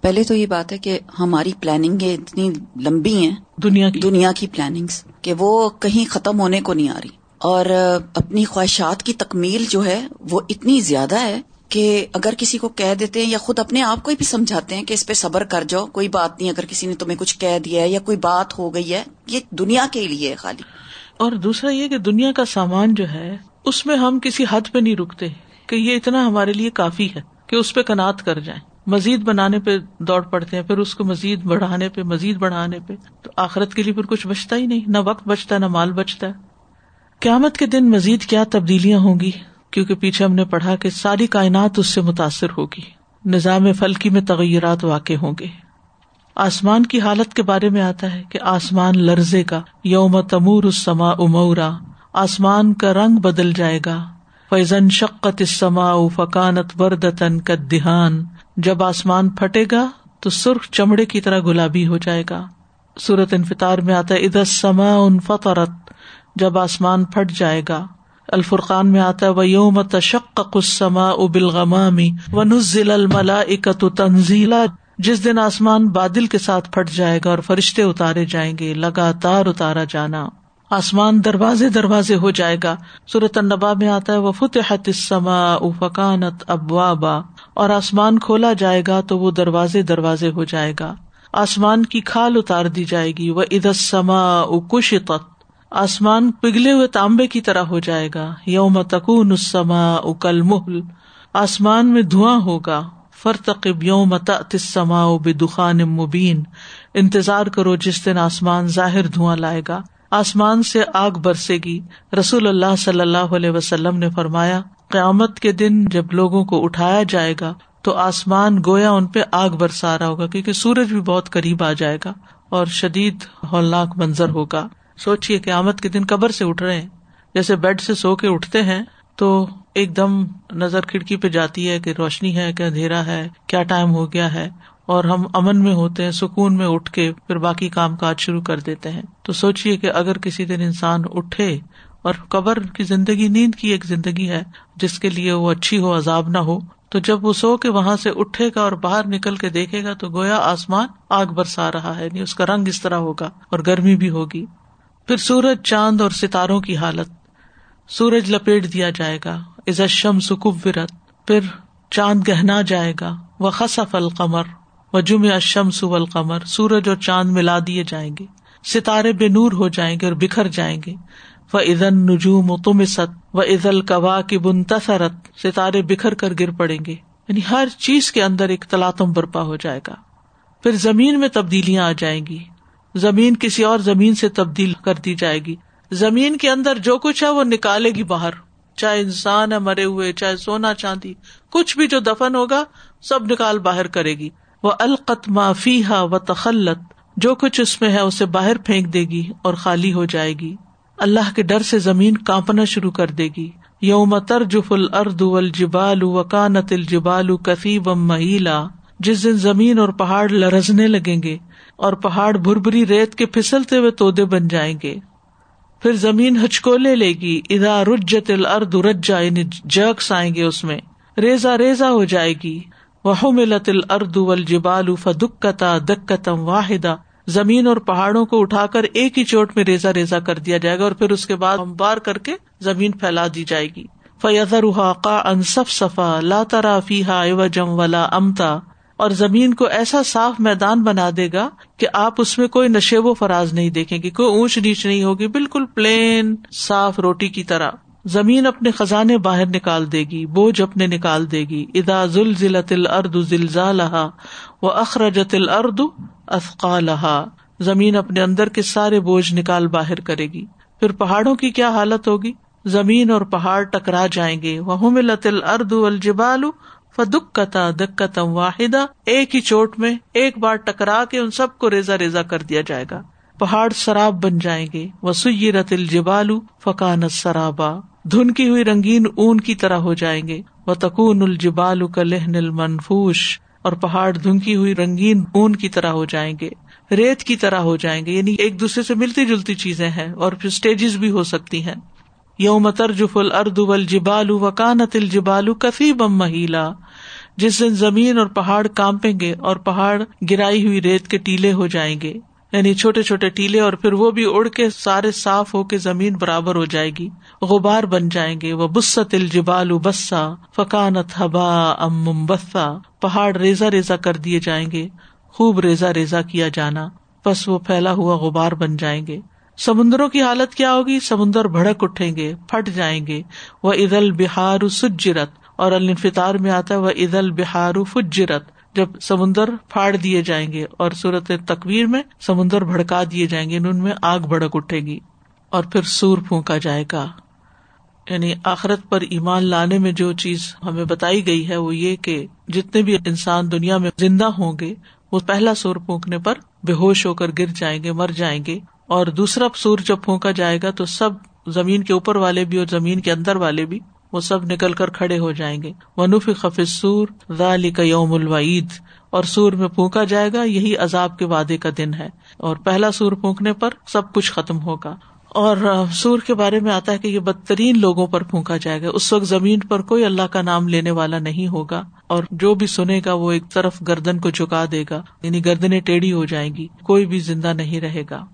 پہلے تو یہ بات ہے کہ ہماری پلاننگ اتنی لمبی ہیں دنیا کی۔ دنیا کی پلاننگ کہ وہ کہیں ختم ہونے کو نہیں آ رہی۔ اور اپنی خواہشات کی تکمیل جو ہے وہ اتنی زیادہ ہے کہ اگر کسی کو کہہ دیتے ہیں یا خود اپنے آپ کو بھی سمجھاتے ہیں کہ اس پہ صبر کر جاؤ کوئی بات نہیں اگر کسی نے تمہیں کچھ کہہ دیا ہے یا کوئی بات ہو گئی ہے یہ دنیا کے لیے ہے خالی۔ اور دوسرا یہ کہ دنیا کا سامان جو ہے اس میں ہم کسی حد پہ نہیں رکتے کہ یہ اتنا ہمارے لیے کافی ہے کہ اس پہ کنات کر جائیں۔ مزید بنانے پہ دوڑ پڑتے ہیں، پھر اس کو مزید بڑھانے پہ، مزید بڑھانے پہ۔ تو آخرت کے لیے پھر کچھ بچتا ہی نہیں، نہ وقت بچتا، نہ مال بچتا۔ ہے قیامت کے دن مزید کیا تبدیلیاں ہوں گی؟ کیونکہ پیچھے ہم نے پڑھا کہ ساری کائنات اس سے متاثر ہوگی۔ نظام فلکی میں تغیرات واقع ہوں گے۔ آسمان کی حالت کے بارے میں آتا ہے کہ آسمان لرزے کا یوم تمور اسما امورا آسمان کا رنگ بدل جائے گا۔ فیضن شقت اسما فکانت وردتن کا دہان جب آسمان پھٹے گا تو سرخ چمڑے کی طرح گلابی ہو جائے گا۔ سورت انفطار میں آتا ہے ادس سما ان فطرت جب آسمان پھٹ جائے گا۔ الفرقان میں آتا ہے وہ یوم تشق سما ابل غمامی و نزل الملا اکت تنزیلا۔ جس دن آسمان بادل کے ساتھ پھٹ جائے گا اور فرشتے اتارے جائیں گے، لگاتار اتارا جانا۔ آسمان دروازے دروازے ہو جائے گا۔ سورت النبا میں آتا ہے وہ فتحت اسما فکانت ابوابا اور آسمان کھولا جائے گا تو وہ دروازے دروازے ہو جائے گا۔ آسمان کی کھال اتار دی جائے گی۔ وہ ادس سما کش آسمان پگھلے ہوئے تانبے کی طرح ہو جائے گا۔ یوم تکون اسما اکل محل آسمان میں دھواں ہوگا۔ فرتقب یوم تسما بے دخان مبین۔ انتظار کرو جس دن آسمان ظاہر دھواں لائے گا۔ آسمان سے آگ برسے گی۔ رسول اللہ صلی اللہ علیہ وسلم نے فرمایا قیامت کے دن جب لوگوں کو اٹھایا جائے گا تو آسمان گویا ان پہ آگ برسا رہا ہوگا، کیونکہ سورج بھی بہت قریب آ جائے گا اور شدید ہولناک منظر ہوگا۔ سوچیے قیامت کے دن قبر سے اٹھ رہے ہیں۔ جیسے بیڈ سے سو کے اٹھتے ہیں تو ایک دم نظر کھڑکی پہ جاتی ہے کہ روشنی ہے کہ اندھیرا ہے، کیا ٹائم ہو گیا ہے۔ اور ہم امن میں ہوتے ہیں، سکون میں اٹھ کے پھر باقی کام کاج شروع کر دیتے ہیں۔ تو سوچیے کہ اگر کسی دن انسان اٹھے اور قبر کی زندگی نیند کی ایک زندگی ہے، جس کے لیے وہ اچھی ہو، عذاب نہ ہو۔ تو جب وہ سو کے وہاں سے اٹھے گا اور باہر نکل کے دیکھے گا، تو گویا آسمان آگ برسا رہا ہے نہیں اس کا رنگ اس طرح ہوگا اور گرمی بھی ہوگی۔ پھر سورج چاند اور ستاروں کی حالت۔ سورج لپیٹ دیا جائے گا۔ ازشم سکبرت پھر چاند گہنا جائے گا۔ وہ خصف القمر۔ و جم اشمس القمر سورج اور چاند ملا دیے جائیں گے۔ ستارے بے نور ہو جائیں گے اور بکھر جائیں گے۔ و ادن نجوم و تم ست و عزل کوا کی بن تصرت ستارے بکھر کر گر پڑیں گے۔ یعنی ہر چیز کے اندر ایک تلاتم برپا ہو جائے گا۔ پھر زمین میں تبدیلیاں آ جائیں گی۔ زمین کسی اور زمین سے تبدیل کر دی جائے گی۔ زمین کے اندر جو کچھ ہے وہ نکالے گی باہر۔ چاہے انسان ہے مرے ہوئے، چاہے سونا چاندی، کچھ بھی جو دفن ہوگا، سب نکال باہر کرے گی۔ وہ القت معافی ہا و تخلت جو کچھ اس میں ہے اسے باہر پھینک دے گی اور خالی ہو جائے گی۔ اللہ کے ڈر سے زمین کانپنا شروع کر دے گی۔ یوم ترجف الرد الجبال وکانت الجبال کثیب مہیلا۔ جس دن زمین اور پہاڑ لرزنے لگیں گے اور پہاڑ بھربری ریت کے پھسلتے ہوئے تودے بن جائیں گے۔ پھر زمین ہچکولے لے گی۔ ادا رجت الرد رجا یعنی جگس آئیں گے اس میں۔ ریزا ریزا ہو جائے گی۔ وہ ملت الرد الجبال فدکتا دکتم واحدہ۔ زمین اور پہاڑوں کو اٹھا کر ایک ہی چوٹ میں ریزا ریزا کر دیا جائے گا اور پھر اس کے بعد بار کر کے زمین پھیلا دی جائے گی۔ فیضر کا انصف صفا لا ترافی ہا جم ولا امتا اور زمین کو ایسا صاف میدان بنا دے گا کہ آپ اس میں کوئی نشیب و فراز نہیں دیکھیں گے، کوئی اونچ نیچ نہیں ہوگی، بالکل پلین صاف روٹی کی طرح۔ زمین اپنے خزانے باہر نکال دے گی، بوجھ اپنے نکال دے گی۔ ادا زل ضلع ارد ضلع لہا و اخرجت الرد لہا زمین اپنے اندر کے سارے بوجھ نکال باہر کرے گی۔ پھر پہاڑوں کی کیا حالت ہوگی؟ زمین اور پہاڑ ٹکرا جائیں گے۔ وہ لت الرد الجبال فدکتا دکتم واحدہ ایک ہی چوٹ میں ایک بار ٹکرا کے ان سب کو ریزا ریزا کر دیا جائے گا۔ پہاڑ شراب بن جائیں گے۔ وہ سی رت فکانت سرابا دھنکی ہوئی رنگین اون کی طرح ہو جائیں گے۔ وہ تکون الجبال کا لہن المنفوش۔ اور پہاڑ دھنکی ہوئی رنگین اون کی طرح ہو جائیں گے۔ ریت کی طرح ہو جائیں گے۔ یعنی ایک دوسرے سے ملتی جلتی چیزیں ہیں اور پھر اسٹیجز بھی ہو سکتی ہیں۔ یوم ترجف الرد الجبال وکانت الجبال کفی بم مہیلا۔ جس دن زمین اور پہاڑ کانپیں گے اور پہاڑ گرائی ہوئی ریت کے ٹیلے ہو جائیں گے۔ یعنی چھوٹے چھوٹے ٹیلے اور پھر وہ بھی اڑ کے سارے صاف ہو کے زمین برابر ہو جائے گی۔ غبار بن جائیں گے۔ وہ بست الجبال بسا فکانت ہبا ام بسا پہاڑ ریزا ریزا کر دیے جائیں گے۔ خوب ریزا ریزا کیا جانا۔ بس وہ پھیلا ہوا غبار بن جائیں گے۔ سمندروں کی حالت کیا ہوگی؟ سمندر بھڑک اٹھیں گے، پھٹ جائیں گے۔ وہ عید البہار سجرت اور الفطار میں آتا ہے۔ وہ عید البہار فجرت جب سمندر پھاڑ دیے جائیں گے اور صورت تقویر میں سمندر بھڑکا دیے جائیں گے، ان میں آگ بھڑک اٹھے گی اور پھر سور پھونکا جائے گا۔ یعنی آخرت پر ایمان لانے میں جو چیز ہمیں بتائی گئی ہے، وہ یہ کہ جتنے بھی انسان دنیا میں زندہ ہوں گے، وہ پہلا سور پھونکنے پر بے ہوش ہو کر گر جائیں گے، مر جائیں گے۔ اور دوسرا سور جب پھونکا جائے گا، تو سب زمین کے اوپر والے بھی اور زمین کے اندر والے بھی وہ سب نکل کر کھڑے ہو جائیں گے۔ ونوف خفظ سور ذالی کا یوم الوعید اور سور میں پھونکا جائے گا، یہی عذاب کے وعدے کا دن ہے۔ اور پہلا سور پھونکنے پر سب کچھ ختم ہوگا۔ اور سور کے بارے میں آتا ہے کہ یہ بدترین لوگوں پر پھونکا جائے گا۔ اس وقت زمین پر کوئی اللہ کا نام لینے والا نہیں ہوگا۔ اور جو بھی سنے گا، وہ ایک طرف گردن کو چکا دے گا۔ یعنی گردنیں ٹیڑھی ہو جائیں گی۔ کوئی بھی زندہ نہیں رہے گا۔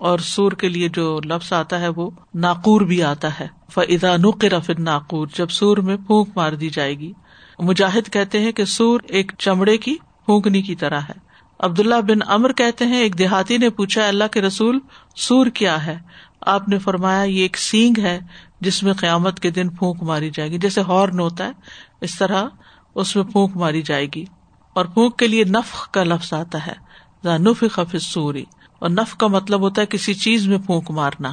اور سور کے لیے جو لفظ آتا ہے وہ ناقور بھی آتا ہے۔ فضا نقر فن ناقور جب سور میں پھونک مار دی جائے گی۔ مجاہد کہتے ہیں کہ سور ایک چمڑے کی پھونکنی کی طرح ہے۔ عبداللہ بن امر کہتے ہیں، ایک دیہاتی نے پوچھا، اللہ کے رسول، سور کیا ہے؟ آپ نے فرمایا، یہ ایک سینگ ہے جس میں قیامت کے دن پھونک ماری جائے گی۔ جیسے ہارن ہوتا ہے، اس طرح اس میں پھونک ماری جائے گی۔ اور پھونک کے لیے نفق کا لفظ آتا ہے۔ نف خف سوری اور نف کا مطلب ہوتا ہے کسی چیز میں پھونک مارنا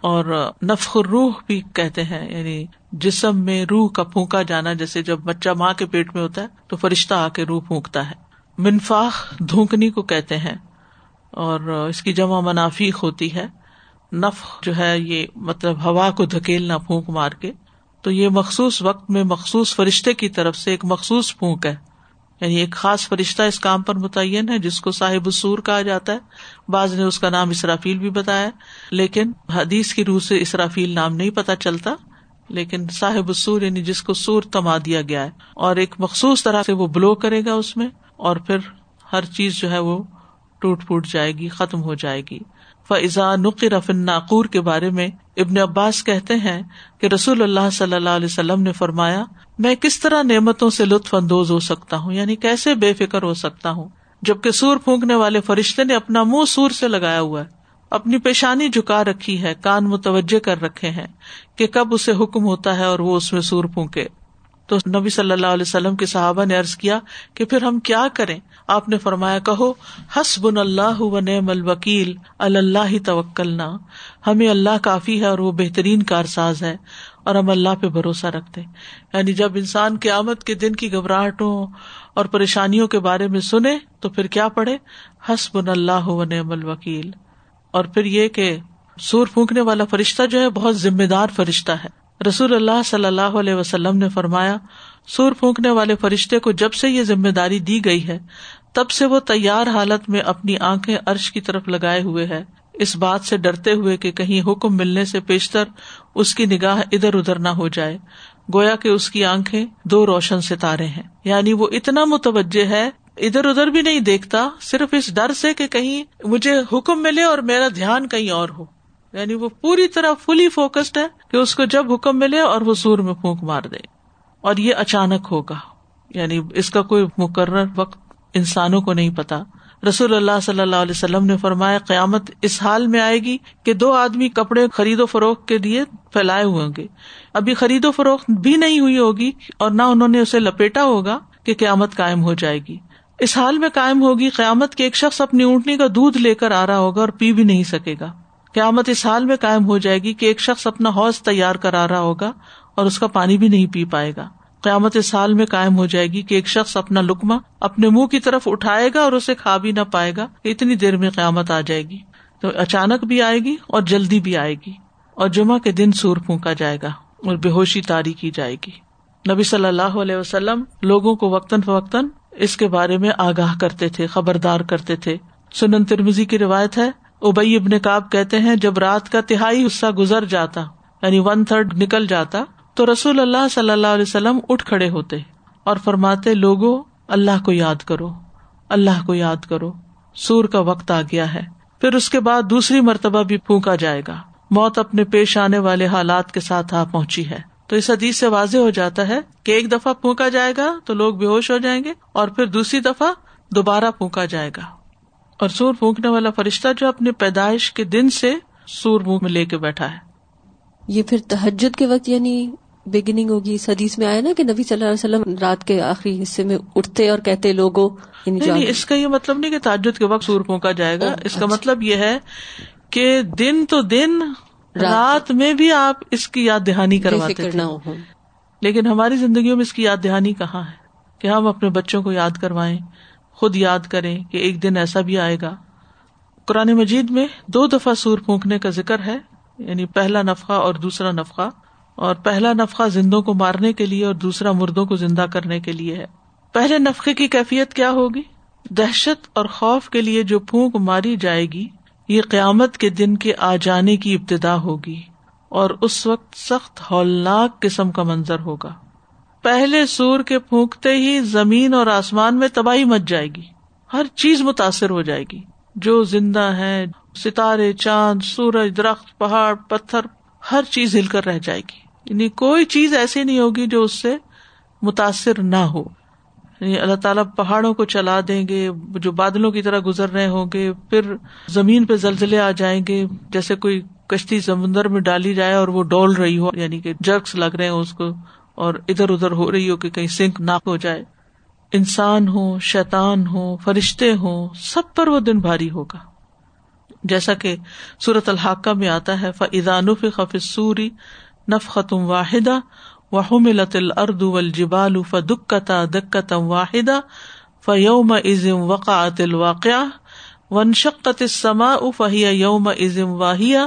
اور نفق روح بھی کہتے ہیں یعنی جسم میں روح کا پھونکا جانا، جیسے جب بچہ ماں کے پیٹ میں ہوتا ہے تو فرشتہ آ کے روح پھونکتا ہے۔ منفاخ دھونکنی کو کہتے ہیں اور اس کی جمع منافیق ہوتی ہے۔ نف جو ہے، یہ مطلب ہوا کو دھکیلنا، پھونک مار کے۔ تو یہ مخصوص وقت میں مخصوص فرشتے کی طرف سے ایک مخصوص پھونک ہے۔ یعنی ایک خاص فرشتہ اس کام پر متعین ہے، جس کو صاحب السور کہا جاتا ہے۔ بعض نے اس کا نام اسرافیل بھی بتایا، لیکن حدیث کی روح سے اسرافیل نام نہیں پتا چلتا۔ لیکن صاحب السور یعنی جس کو سور تما دیا گیا ہے۔ اور ایک مخصوص طرح سے وہ بلو کرے گا اس میں، اور پھر ہر چیز جو ہے وہ ٹوٹ پوٹ جائے گی، ختم ہو جائے گی۔ فضا نقر رفن ناقور کے بارے میں ابن عباس کہتے ہیں کہ رسول اللہ صلی اللہ علیہ وسلم نے فرمایا میں کس طرح نعمتوں سے لطف اندوز ہو سکتا ہوں؟ یعنی کیسے بے فکر ہو سکتا ہوں؟ جبکہ سور پھونکنے والے فرشتے نے اپنا منہ سور سے لگایا ہوا ہے۔ اپنی پیشانی جھکا رکھی ہے، کان متوجہ کر رکھے ہیں کہ کب اسے حکم ہوتا ہے اور وہ اس میں سور پھونکے۔ تو نبی صلی اللہ علیہ وسلم کے صحابہ نے ارض کیا کہ پھر ہم کیا کریں؟ آپ نے فرمایا، کہو حس بن اللہ و نعم الوکیل اللہ توکلنا۔ ہمیں اللہ کافی ہے اور وہ بہترین کارساز ہے اور ہم اللہ پہ بھروسہ رکھتے یعنی جب انسان قیامت کے دن کی گھبراہٹوں اور پریشانیوں کے بارے میں سنے تو پھر کیا پڑھے؟ حس بن اللہ و نعم الوکیل۔ اور پھر یہ کہ سور پھونکنے والا فرشتہ جو ہے، بہت ذمہ دار فرشتہ ہے۔ رسول اللہ صلی اللہ علیہ وسلم نے فرمایا، سور پھونکنے والے فرشتے کو جب سے یہ ذمہ داری دی گئی ہے، تب سے وہ تیار حالت میں اپنی آنکھیں ارش کی طرف لگائے ہوئے ہے۔ اس بات سے ڈرتے ہوئے کہ کہیں حکم ملنے سے پیشتر اس کی نگاہ ادھر ادھر نہ ہو جائے۔ گویا کہ اس کی آنکھیں دو روشن ستارے ہیں۔ یعنی وہ اتنا متوجہ ہے، ادھر ادھر بھی نہیں دیکھتا، صرف اس ڈر سے کہ کہیں مجھے حکم ملے اور میرا دھیان کہیں اور ہو۔ یعنی وہ پوری طرح فلی فوکسڈ ہے کہ اس کو جب حکم ملے اور وہ سور میں پھونک مار دے۔ اور یہ اچانک ہوگا۔ یعنی اس کا کوئی مقرر وقت انسانوں کو نہیں پتا۔ رسول اللہ صلی اللہ علیہ وسلم نے فرمایا، قیامت اس حال میں آئے گی کہ دو آدمی کپڑے خرید و فروخت کے لیے پھیلائے ہوئے ہوں گے۔ ابھی خرید و فروخت بھی نہیں ہوئی ہوگی اور نہ انہوں نے اسے لپیٹا ہوگا کہ قیامت قائم ہو جائے گی۔ اس حال میں قائم ہوگی، قیامت کے ایک شخص اپنی اونٹنی کا دودھ لے کر آ رہا ہوگا اور پی بھی نہیں سکے گا۔ قیامت اس حال میں قائم ہو جائے گی کہ ایک شخص اپنا حوض تیار کرا رہا ہوگا اور اس کا پانی بھی نہیں پی پائے گا۔ قیامت اس حال میں قائم ہو جائے گی کہ ایک شخص اپنا لکما اپنے منہ کی طرف اٹھائے گا اور اسے کھا بھی نہ پائے گا۔ اتنی دیر میں قیامت آ جائے گی۔ تو اچانک بھی آئے گی اور جلدی بھی آئے گی اور جمعہ کے دن سور پھونکا جائے گا اور بے ہوشی تاری کی جائے گی۔ نبی صلی اللہ علیہ وسلم لوگوں کو وقتاً فوقتاً اس کے بارے میں آگاہ کرتے تھے، خبردار کرتے تھے۔ سنن ترمزی کی روایت ہے ابئی ابن کاب کہتے ہیں، جب رات کا تہائی حصہ گزر جاتا یعنی ون تھرڈ نکل جاتا، تو رسول اللہ صلی اللہ علیہ وسلم اٹھ کھڑے ہوتے اور فرماتے، لوگو، اللہ کو یاد کرو، اللہ کو یاد کرو، سور کا وقت آ گیا ہے، پھر اس کے بعد دوسری مرتبہ بھی پھونکا جائے گا، موت اپنے پیش آنے والے حالات کے ساتھ آ پہنچی ہے۔ تو اس حدیث سے واضح ہو جاتا ہے کہ ایک دفعہ پھونکا جائے گا تو لوگ بے ہوش ہو جائیں گے اور پھر دوسری دفعہ دوبارہ پھونکا جائے گا۔ اور سور پھونکنے والا فرشتہ جو اپنے پیدائش کے دن سے سور منہ میں لے کے بیٹھا ہے۔ یہ پھر تحجد کے وقت یعنی بگننگ ہوگی اس حدیث میں آیا نا کہ نبی صلی اللہ علیہ وسلم رات کے آخری حصے میں اٹھتے اور کہتے لوگوں یعنی اس کا یہ مطلب نہیں کہ تاجد کے وقت سور پھونکا جائے گا اس کا اچھا۔ مطلب یہ ہے کہ دن تو دن رات۔ میں بھی آپ اس کی یاد دہانی کرواتے لیکن ہماری زندگیوں میں اس کی یاد دہانی کہاں ہے؟ کہ ہم اپنے بچوں کو یاد کروائیں۔ خود یاد کریں کہ ایک دن ایسا بھی آئے گا۔ قرآن مجید میں دو دفعہ سور پھونکنے کا ذکر ہے یعنی پہلا نفقہ اور دوسرا نفقہ اور پہلا نفقہ زندوں کو مارنے کے لیے اور دوسرا مردوں کو زندہ کرنے کے لیے ہے۔ پہلے نفقے کی کیفیت کیا ہوگی؟ دہشت اور خوف کے لیے جو پھونک ماری جائے گی، یہ قیامت کے دن کے آ جانے کی ابتدا ہوگی اور اس وقت سخت ہولناک قسم کا منظر ہوگا۔ پہلے سور کے پھونکتے ہی زمین اور آسمان میں تباہی مچ جائے گی۔ ہر چیز متاثر ہو جائے گی۔ جو زندہ ہے ستارے، چاند، سورج، درخت، پہاڑ، پتھر، ہر چیز ہل کر رہ جائے گی۔ یعنی کوئی چیز ایسی نہیں ہوگی جو اس سے متاثر نہ ہو۔ یعنی اللہ تعالیٰ پہاڑوں کو چلا دیں گے، جو بادلوں کی طرح گزر رہے ہوں گے، پھر زمین پہ زلزلے آ جائیں گے، جیسے کوئی کشتی سمندر میں ڈالی جائے اور وہ ڈول رہی ہو یعنی کہ جرکس لگ رہے ہیں اس کو۔ اور ادھر ادھر ہو رہی ہو کہ کہیں سنک نہ ہو جائے۔ انسان ہو شیتان ہو فرشتے ہوں، سب پر وہ دن بھاری ہوگا۔ جیسا کہ سورت الحاقہ میں آتا ہے فعدان خف سوری نف ختم واحدہ وحملت الارض والجبال فدکتا دکتم واحدہ فیوم ازم وقعت الواقعہ ونشقت السماء فہی یوم ازم واہیہ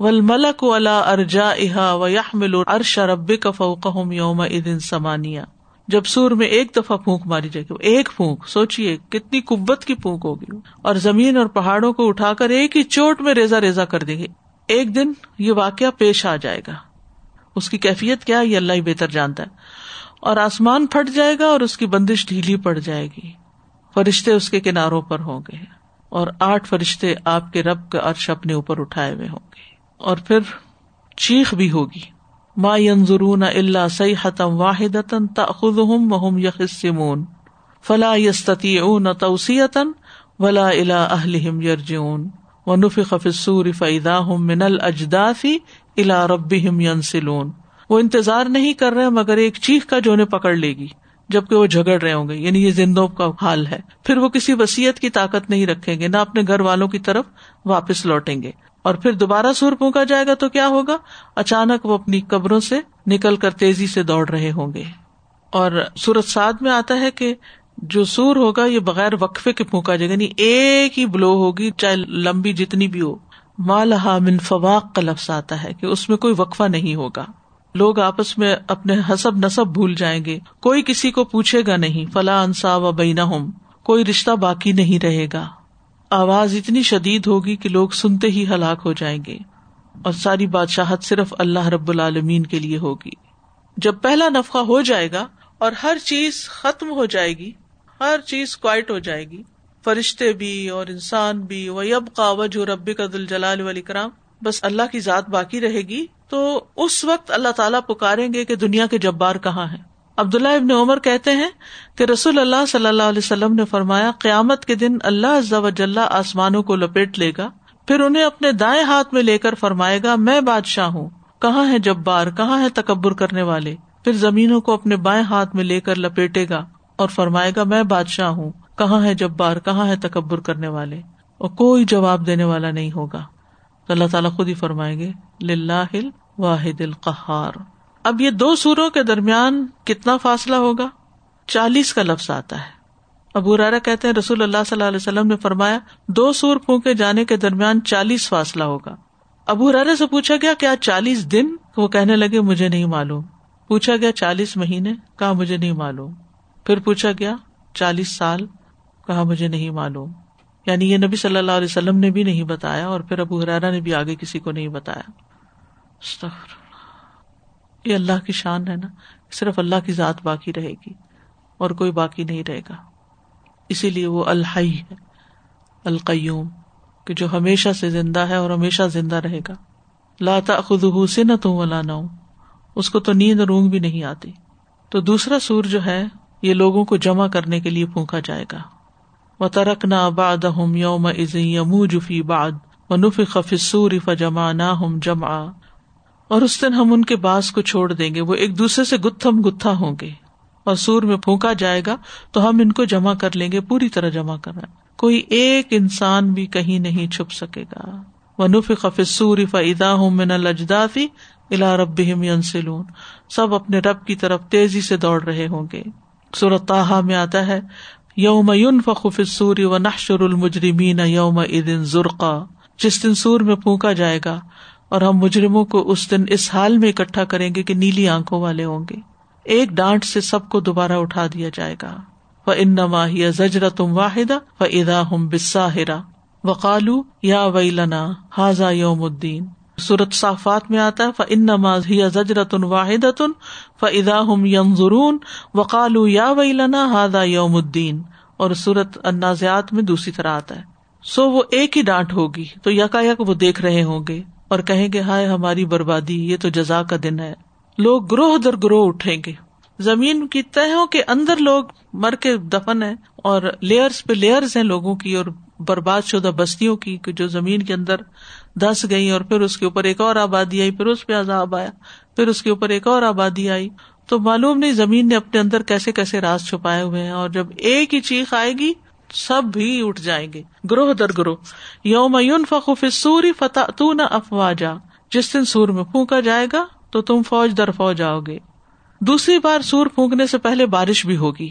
ولملک ولا ارجا احا و یحمل ارش رب فوقہم یوم ادن سمانیہ۔ جب سور میں ایک دفعہ پھونک ماری جائے گی، ایک پھونک سوچیے کتنی قبت کی پھونک ہوگی۔ اور زمین اور پہاڑوں کو اٹھا کر ایک ہی چوٹ میں ریزا ریزا کر دیں گے۔ ایک دن یہ واقعہ پیش آ جائے گا۔ اس کی کیفیت کیا یہ اللہ ہی بہتر جانتا ہے۔ اور آسمان پھٹ جائے گا اور اس کی بندش ڈھیلی پڑ جائے گی۔ فرشتے اس کے کناروں پر ہوں گے اور آٹھ فرشتے آپ کے رب کا عرش اپنے اوپر اٹھائے ہوئے ہوں گے۔ اور پھر چیخ بھی ہوگی۔ ما ینظرون الا صیحتم واحدتا تأخذهم وهم یخصمون فلا یستطیعون توسیعتا ولا الى اہلهم یرجعون ونفخ في الصور فاذا هم من الاجداث الا رب ینسلون وہ انتظار نہیں کر رہے مگر ایک چیخ کا جو انہیں پکڑ لے گی، جبکہ وہ جھگڑ رہے ہوں گے۔ یعنی یہ زندوں کا حال ہے۔ پھر وہ کسی وسیعت کی طاقت نہیں رکھیں گے، نہ اپنے گھر والوں کی طرف واپس لوٹیں گے۔ اور پھر دوبارہ سور پھونکا جائے گا تو کیا ہوگا؟ اچانک وہ اپنی قبروں سے نکل کر تیزی سے دوڑ رہے ہوں گے۔ اور سورت سعد میں آتا ہے کہ جو سور ہوگا یہ بغیر وقفے کے پھونکا جائے گا یعنی ایک ہی بلو ہوگی، چاہے لمبی جتنی بھی ہو۔ مالحا من فواق کا لفظ آتا ہے کہ اس میں کوئی وقفہ نہیں ہوگا۔ لوگ آپس میں اپنے حسب نصب بھول جائیں گے۔ کوئی کسی کو پوچھے گا نہیں فلاں انصا و بینا ہوم کوئی رشتہ باقی نہیں رہے گا۔ آواز اتنی شدید ہوگی کہ لوگ سنتے ہی ہلاک ہو جائیں گے اور ساری بادشاہت صرف اللہ رب العالمین کے لیے ہوگی۔ جب پہلا نفقہ ہو جائے گا اور ہر چیز ختم ہو جائے گی، ہر چیز کوائٹ ہو جائے گی، فرشتے بھی اور انسان بھی وہ اب کاوج اور رب کا دل جلال ولی کرام بس اللہ کی ذات باقی رہے گی تو اس وقت اللہ تعالیٰ پکاریں گے کہ دنیا کے جبار کہاں ہے عبداللہ ابن عمر کہتے ہیں کہ رسول اللہ صلی اللہ علیہ وسلم نے فرمایا، قیامت کے دن اللہ وجل آسمانوں کو لپیٹ لے گا، پھر انہیں اپنے دائیں ہاتھ میں لے کر فرمائے گا، میں بادشاہ ہوں، کہاں ہے جبار، کہاں ہے تکبر کرنے والے؟ پھر زمینوں کو اپنے بائیں ہاتھ میں لے کر لپیٹے گا اور فرمائے گا، میں بادشاہ ہوں، کہاں ہے جبار، کہاں ہے تکبر کرنے والے؟ اور کوئی جواب دینے والا نہیں ہوگا۔ تو اللہ تعالیٰ خود ہی فرمائیں گے واحد القہار۔ اب یہ دو سوروں کے درمیان کتنا فاصلہ ہوگا؟ چالیس کا لفظ آتا ہے۔ ابو رارا کہتے ہیں، رسول اللہ صلی اللہ علیہ وسلم نے فرمایا، دو سور پھونکے جانے کے درمیان چالیس فاصلہ ہوگا۔ ابو رارا سے پوچھا گیا، کیا چالیس دن؟ وہ کہنے لگے، مجھے نہیں معلوم۔ پوچھا گیا، چالیس مہینے؟ کہا، مجھے نہیں معلوم۔ پھر پوچھا گیا، چالیس سال؟ کہا، مجھے نہیں معلوم۔ یعنی یہ نبی صلی اللہ علیہ وسلم نے بھی نہیں بتایا اور پھر ابو حرارا نے بھی آگے کسی کو نہیں بتایا۔ یہ اللہ کی شان ہے نا، صرف اللہ کی ذات باقی رہے گی اور کوئی باقی نہیں رہے گا۔ اسی لیے وہ الحی ہے، القیوم، کہ جو ہمیشہ سے زندہ ہے اور ہمیشہ زندہ رہے گا۔ لاتا خود سے نہ تم ولا نہ اس کو تو نیند رونگ بھی نہیں آتی۔ تو دوسرا سور جو ہے، یہ لوگوں کو جمع کرنے کے لیے پھونکا جائے گا۔ و ترک نہ باد یوم از یمو جفی باد و نف خفصور فجما نہ ہم جما اور اس دن ہم ان کے باس کو چھوڑ دیں گے، وہ ایک دوسرے سے گتھم گتھا ہوں گے۔ اور سور میں پھونکا جائے گا تو ہم ان کو جمع کر لیں گے، پوری طرح جمع کرنا۔ کوئی ایک انسان بھی کہیں نہیں چھپ سکے گا۔ وہ نف خفصور فدا ہوں من الجدافی الا رب سلون سب اپنے رب کی طرف تیزی سے دوڑ رہے ہوں گے۔ صورت میں آتا ہے، یوم یون فخف سوری و نحشر المجرمین یوم ادن ذرقا جس دن سور میں پھونکا جائے گا اور ہم مجرموں کو اس دن اس حال میں اکٹھا کریں گے کہ نیلی آنکھوں والے ہوں گے۔ ایک ڈانٹ سے سب کو دوبارہ اٹھا دیا جائے گا۔ وہ ان نما زجر تم واحدہ و ادا ہم بسا ہرا وقالو یا ویلنا حاضا یوم الدین سورت صافات میں آتا ہے ان نماز ہی زجرت واحد فدا ہم یم ضرون وقالو یا ویلنا ہادا یوم الدین اور سورت انازیات میں دوسری طرح آتا ہے۔ سو وہ ایک ہی ڈانٹ ہوگی تو یکا یک وہ دیکھ رہے ہوں گے۔ اور کہیں گے، ہائے ہماری بربادی، یہ تو جزا کا دن ہے۔ لوگ گروہ در گروہ اٹھیں گے۔ زمین کی تہوں کے اندر لوگ مر کے دفن ہے اور لیئرس پہ لیئرز ہیں لوگوں کی اور برباد شدہ بستیوں کی جو زمین کے اندر دس گئی اور پھر اس کے اوپر ایک اور آبادی آئی، پھر اس پہ عذاب آیا، پھر اس کے اوپر ایک اور آبادی آئی۔ تو معلوم نہیں زمین نے اپنے اندر کیسے کیسے راز چھپائے ہوئے ہیں اور جب ایک ہی چیخ آئے گی سب بھی اٹھ جائیں گے۔ گروہ در گروہ۔ یوم فخوف سوری فتح تو نہ افواجا۔ جس دن سور میں پھونکا جائے گا تو تم فوج در فوج آؤ گے۔ دوسری بار سور پھونکنے سے پہلے بارش بھی ہوگی۔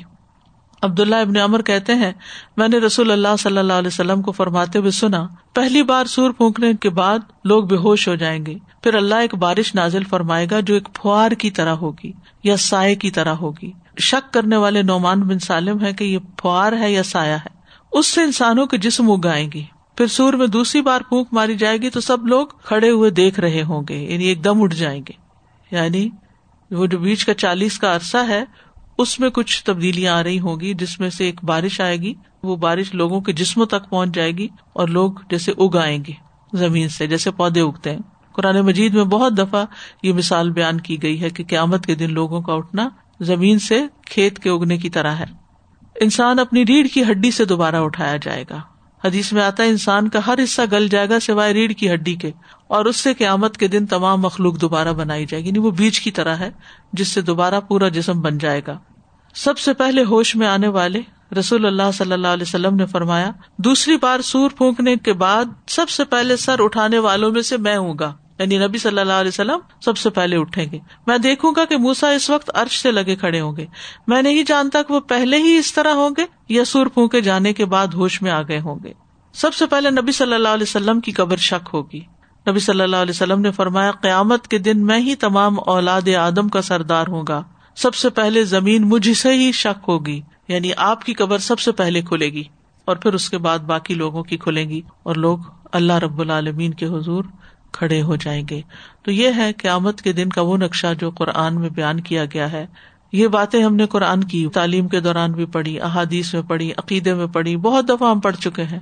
عبداللہ ابن امر کہتے ہیں، میں نے رسول اللہ صلی اللہ علیہ وسلم کو فرماتے ہوئے سنا، پہلی بار سور پھونکنے کے بعد لوگ بے ہوش ہو جائیں گے۔ پھر اللہ ایک بارش نازل فرمائے گا جو ایک فوار کی طرح ہوگی یا سائے کی طرح ہوگی۔ شک کرنے والے نعمان بن سالم ہے کہ یہ فوار ہے یا سایہ ہے۔ اس سے انسانوں کے جسم اگائیں گی۔ پھر سور میں دوسری بار پھونک ماری جائے گی تو سب لوگ کھڑے ہوئے دیکھ رہے ہوں گے یعنی ایک دم اٹھ جائیں گے۔ یعنی وہ جو بیچ کا چالیس کا عرصہ ہے، اس میں کچھ تبدیلیاں آ رہی ہوں گی، جس میں سے ایک بارش آئے گی۔ وہ بارش لوگوں کے جسموں تک پہنچ جائے گی اور لوگ جیسے اگ آئیں گے زمین سے، جیسے پودے اگتے ہیں۔ قرآن مجید میں بہت دفعہ یہ مثال بیان کی گئی ہے کہ قیامت کے دن لوگوں کا اٹھنا زمین سے کھیت کے اگنے کی طرح ہے۔ انسان اپنی ریڑھ کی ہڈی سے دوبارہ اٹھایا جائے گا۔ حدیث میں آتا ہے انسان کا ہر حصہ گل جائے گا سوائے ریڑھ کی ہڈی کے، اور اس سے قیامت کے دن تمام مخلوق دوبارہ بنائی جائے گی۔ یعنی وہ بیج کی طرح ہے، جس سے دوبارہ پورا جسم بن جائے گا۔ سب سے پہلے ہوش میں آنے والے رسول اللہ صلی اللہ علیہ وسلم نے فرمایا، دوسری بار سور پھونکنے کے بعد سب سے پہلے سر اٹھانے والوں میں سے میں ہوں گا۔ یعنی نبی صلی اللہ علیہ وسلم سب سے پہلے اٹھیں گے۔ میں دیکھوں گا کہ موسا اس وقت ارش سے لگے کھڑے ہوں گے۔ میں نہیں جانتا کہ وہ پہلے ہی اس طرح ہوں گے یا سور پھونکے جانے کے بعد ہوش میں آ گئے ہوں گے۔ سب سے پہلے نبی صلی اللہ علیہ وسلم کی قبر شک ہوگی۔ نبی صلی اللہ علیہ وسلم نے فرمایا، قیامت کے دن میں ہی تمام اولاد آدم کا سردار ہوں گا۔ سب سے پہلے زمین مجھ سے ہی شک ہوگی۔ یعنی آپ کی قبر سب سے پہلے کھلے گی اور پھر اس کے بعد باقی لوگوں کی کھلے گی اور لوگ اللہ رب العالمین کے حضور کھڑے ہو جائیں گے۔ تو یہ ہے قیامت کے دن کا وہ نقشہ جو قرآن میں بیان کیا گیا ہے۔ یہ باتیں ہم نے قرآن کی تعلیم کے دوران بھی پڑھی، احادیث میں پڑھی، عقیدے میں پڑھی، بہت دفعہ ہم پڑھ چکے ہیں۔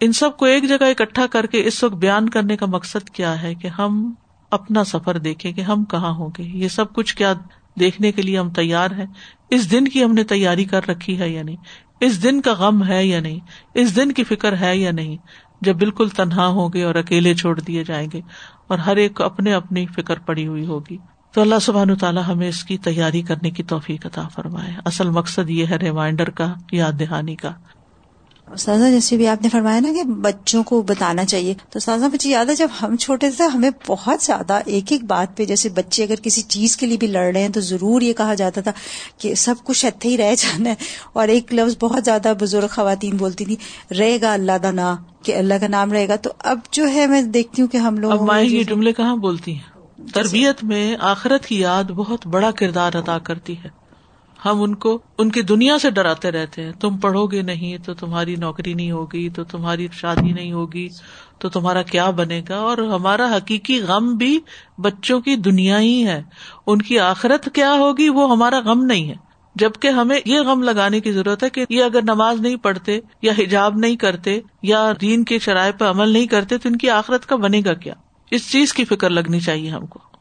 ان سب کو ایک جگہ اکٹھا کر کے اس وقت بیان کرنے کا مقصد کیا ہے کہ ہم اپنا سفر دیکھیں کہ ہم کہاں ہوں گے؟ یہ سب کچھ کیا دیکھنے کے لیے ہم تیار ہیں۔ اس دن کی ہم نے تیاری کر رکھی ہے یا نہیں؟ اس دن کا غم ہے یا نہیں؟ اس دن کی فکر ہے یا نہیں؟ جب بالکل تنہا ہوں گے اور اکیلے چھوڑ دیے جائیں گے اور ہر ایک کو اپنے اپنی فکر پڑی ہوئی ہوگی۔ تو اللہ سبحان تعالیٰ ہمیں اس کی تیاری کرنے کی توفیق عطا فرمائے۔ اصل مقصد یہ ہے ریمائنڈر کا، یاد دہانی کا۔ استاذہ جیسے بھی آپ نے فرمایا نا کہ بچوں کو بتانا چاہیے تو استاذہ مجھے یاد ہے جب ہم چھوٹے تھے ہمیں بہت زیادہ ایک ایک بات پہ جیسے بچے اگر کسی چیز کے لیے بھی لڑ رہے ہیں تو ضرور یہ کہا جاتا تھا کہ سب کچھ اتھے ہی رہ جانا ہے۔ اور ایک لفظ بہت زیادہ بزرگ خواتین بولتی تھی رہے گا اللہ کا نا کہ اللہ کا نام رہے گا۔ تو اب جو ہے میں دیکھتی ہوں کہ ہم لوگ یہ جملے کہاں بولتی ہیں؟ تربیت میں آخرت کی یاد بہت بڑا کردار ادا کرتی ہے۔ ہم ان کو ان کی دنیا سے ڈراتے رہتے ہیں۔ تم پڑھو گے نہیں تو تمہاری نوکری نہیں ہوگی، تو تمہاری شادی نہیں ہوگی، تو تمہارا کیا بنے گا؟ اور ہمارا حقیقی غم بھی بچوں کی دنیا ہی ہے۔ ان کی آخرت کیا ہوگی وہ ہمارا غم نہیں ہے۔ جبکہ ہمیں یہ غم لگانے کی ضرورت ہے کہ یہ اگر نماز نہیں پڑھتے یا حجاب نہیں کرتے یا دین کے شرائط پہ عمل نہیں کرتے تو ان کی آخرت کا بنے گا کیا؟ اس چیز کی فکر لگنی چاہیے ہم کو۔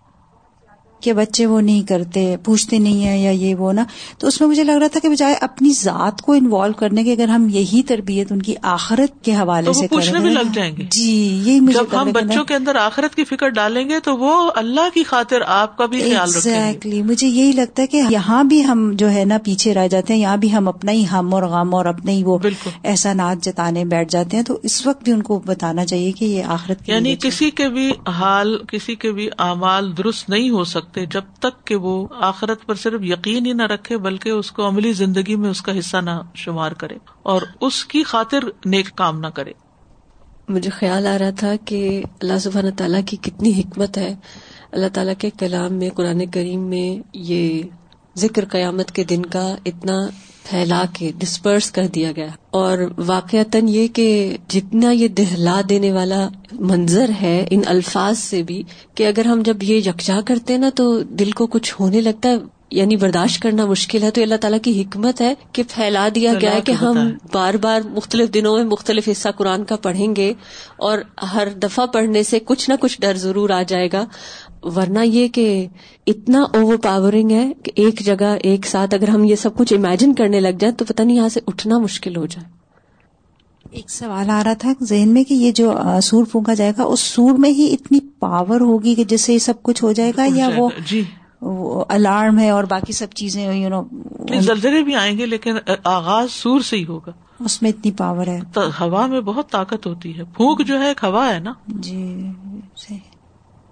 کہ بچے وہ نہیں کرتے پوچھتے نہیں ہیں یا یہ وہ نا تو اس میں مجھے لگ رہا تھا کہ بجائے اپنی ذات کو انوالو کرنے کے اگر ہم یہی تربیت ان کی آخرت کے حوالے سے پوچھنے بھی لگ جائیں گے۔ جی یہی مجھے جب ہم بچوں کے اندر آخرت کی فکر ڈالیں گے تو وہ اللہ کی خاطر آپ کا بھی خیال رکھیں مجھے یہی لگتا ہے کہ یہاں بھی ہم جو ہے نا پیچھے رہ جاتے ہیں یہاں بھی ہم اپنا ہی ہم اور غم اور اپنے ہی وہ احسانات جتانے بیٹھ جاتے ہیں۔ تو اس وقت بھی ان کو بتانا چاہیے کہ یہ آخرت یعنی کسی کے بھی حال کسی کے بھی اعمال درست نہیں ہو سکتے۔ جب تک کہ وہ آخرت پر صرف یقین ہی نہ رکھے، بلکہ اس کو عملی زندگی میں اس کا حصہ نہ شمار کرے اور اس کی خاطر نیک کام نہ کرے۔ مجھے خیال آ رہا تھا کہ اللہ سبحانہ تعالیٰ کی کتنی حکمت ہے۔ اللہ تعالیٰ کے کلام میں، قرآن کریم میں یہ ذکر قیامت کے دن کا اتنا پھیلا کے ڈسپرس کر دیا گیا۔ اور واقعتاً یہ کہ جتنا یہ دہلا دینے والا منظر ہے ان الفاظ سے بھی کہ اگر ہم جب یہ یکجا کرتے نا تو دل کو کچھ ہونے لگتا ہے یعنی برداشت کرنا مشکل ہے۔ تو اللہ تعالیٰ کی حکمت ہے کہ پھیلا دیا گیا ہے کہ ہم بار بار مختلف دنوں میں مختلف حصہ قرآن کا پڑھیں گے اور ہر دفعہ پڑھنے سے کچھ نہ کچھ ڈر ضرور آ جائے گا۔ ورنہ یہ کہ اتنا اوور پاورنگ ہے کہ ایک جگہ ایک ساتھ اگر ہم یہ سب کچھ امیجن کرنے لگ جائیں تو پتہ نہیں یہاں سے اٹھنا مشکل ہو جائے۔ ایک سوال آ رہا تھا ذہن میں کہ یہ جو سور پھونکا جائے گا اس سور میں ہی اتنی پاور ہوگی کہ جس سے یہ سب کچھ ہو جائے گا یا وہ جی۔ الارم ہے اور باقی سب چیزیں یو نو زلزلے بھی آئیں گے لیکن آغاز سور سے ہی ہوگا۔ اس میں اتنی پاور ہے۔ ہوا میں بہت طاقت ہوتی ہے۔ پھونک جو ہے ایک ہوا ہے نا۔ جی صحیح۔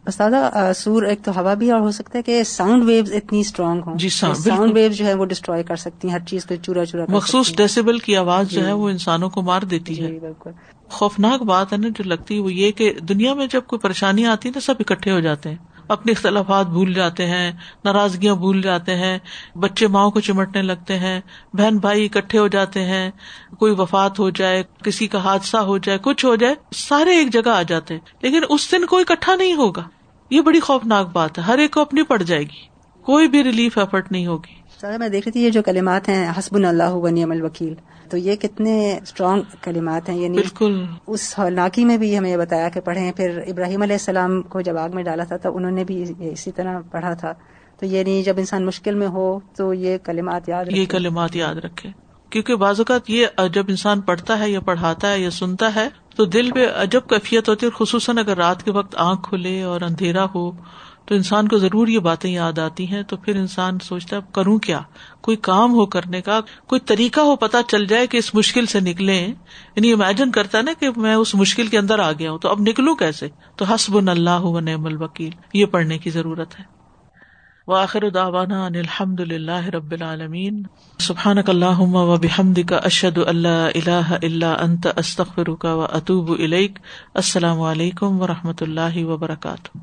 استاد سور ایک تو ہوا بھی اور ہو سکتا ہے کہ ساؤنڈ ویوز اتنی اسٹرانگ ہوں۔ جی ساؤنڈ ویو جو ہے وہ ڈسٹروائے کر سکتی ہیں ہر چیز کو چورا چورا مخصوص ڈیسیبل کی آواز جو ہے جی۔ وہ انسانوں کو مار دیتی جی، ہے۔ بالکل۔ خوفناک بات ہے نا جو لگتی ہے وہ یہ کہ دنیا میں جب کوئی پریشانی آتی ہے نا سب اکٹھے ہو جاتے ہیں۔ اپنے اختلافات بھول جاتے ہیں ناراضگیاں بھول جاتے ہیں بچے ماؤں کو چمٹنے لگتے ہیں بہن بھائی اکٹھے ہو جاتے ہیں کوئی وفات ہو جائے کسی کا حادثہ ہو جائے کچھ ہو جائے سارے ایک جگہ آ جاتے ہیں۔ لیکن اس دن کوئی اکٹھا نہیں ہوگا۔ یہ بڑی خوفناک بات ہے ہر ایک کو اپنی پڑ جائے گی کوئی بھی ریلیف ایفرٹ نہیں ہوگی۔ سر میں دیکھ رہی تھی یہ جو کلمات ہیں حسب اللہ ونی وکیل تو یہ کتنے اسٹرانگ کلمات ہیں یعنی بالکل۔ اس ہولناکی میں بھی ہمیں یہ بتایا کہ پڑھیں پھر ابراہیم علیہ السلام کو جب آگ میں ڈالا تھا تو انہوں نے بھی اسی طرح پڑھا تھا۔ تو یعنی جب انسان مشکل میں ہو تو یہ کلمات یاد یہ کلمات یاد رکھے کیونکہ بعض اوقات یہ جب انسان پڑھتا ہے یا پڑھاتا ہے یا سنتا ہے تو دل پہ عجب کیفیت ہوتی ہے اور خصوصاً اگر رات کے وقت آنکھ کھلے اور اندھیرا ہو، تو انسان کو ضرور یہ باتیں یاد آتی ہیں۔ تو پھر انسان سوچتا ہے کروں کیا؟ کوئی کام ہو کرنے کا، کوئی طریقہ ہو پتا چل جائے کہ اس مشکل سے نکلے یعنی امیجن کرتا ہے نا کہ میں اس مشکل کے اندر آ گیا ہوں، تو اب نکلوں کیسے؟ تو حسب اللہ و نعم الوکیل، یہ پڑھنے کی ضرورت ہے۔ واخر دعوانا ان الحمد للہ رب العالمین. سبحان اللہم و بحمدک اشہد اشد اللہ اللہ الا انت، استغفرک و و اطوب السلام علیکم و رحمۃ اللہ وبرکاتہ.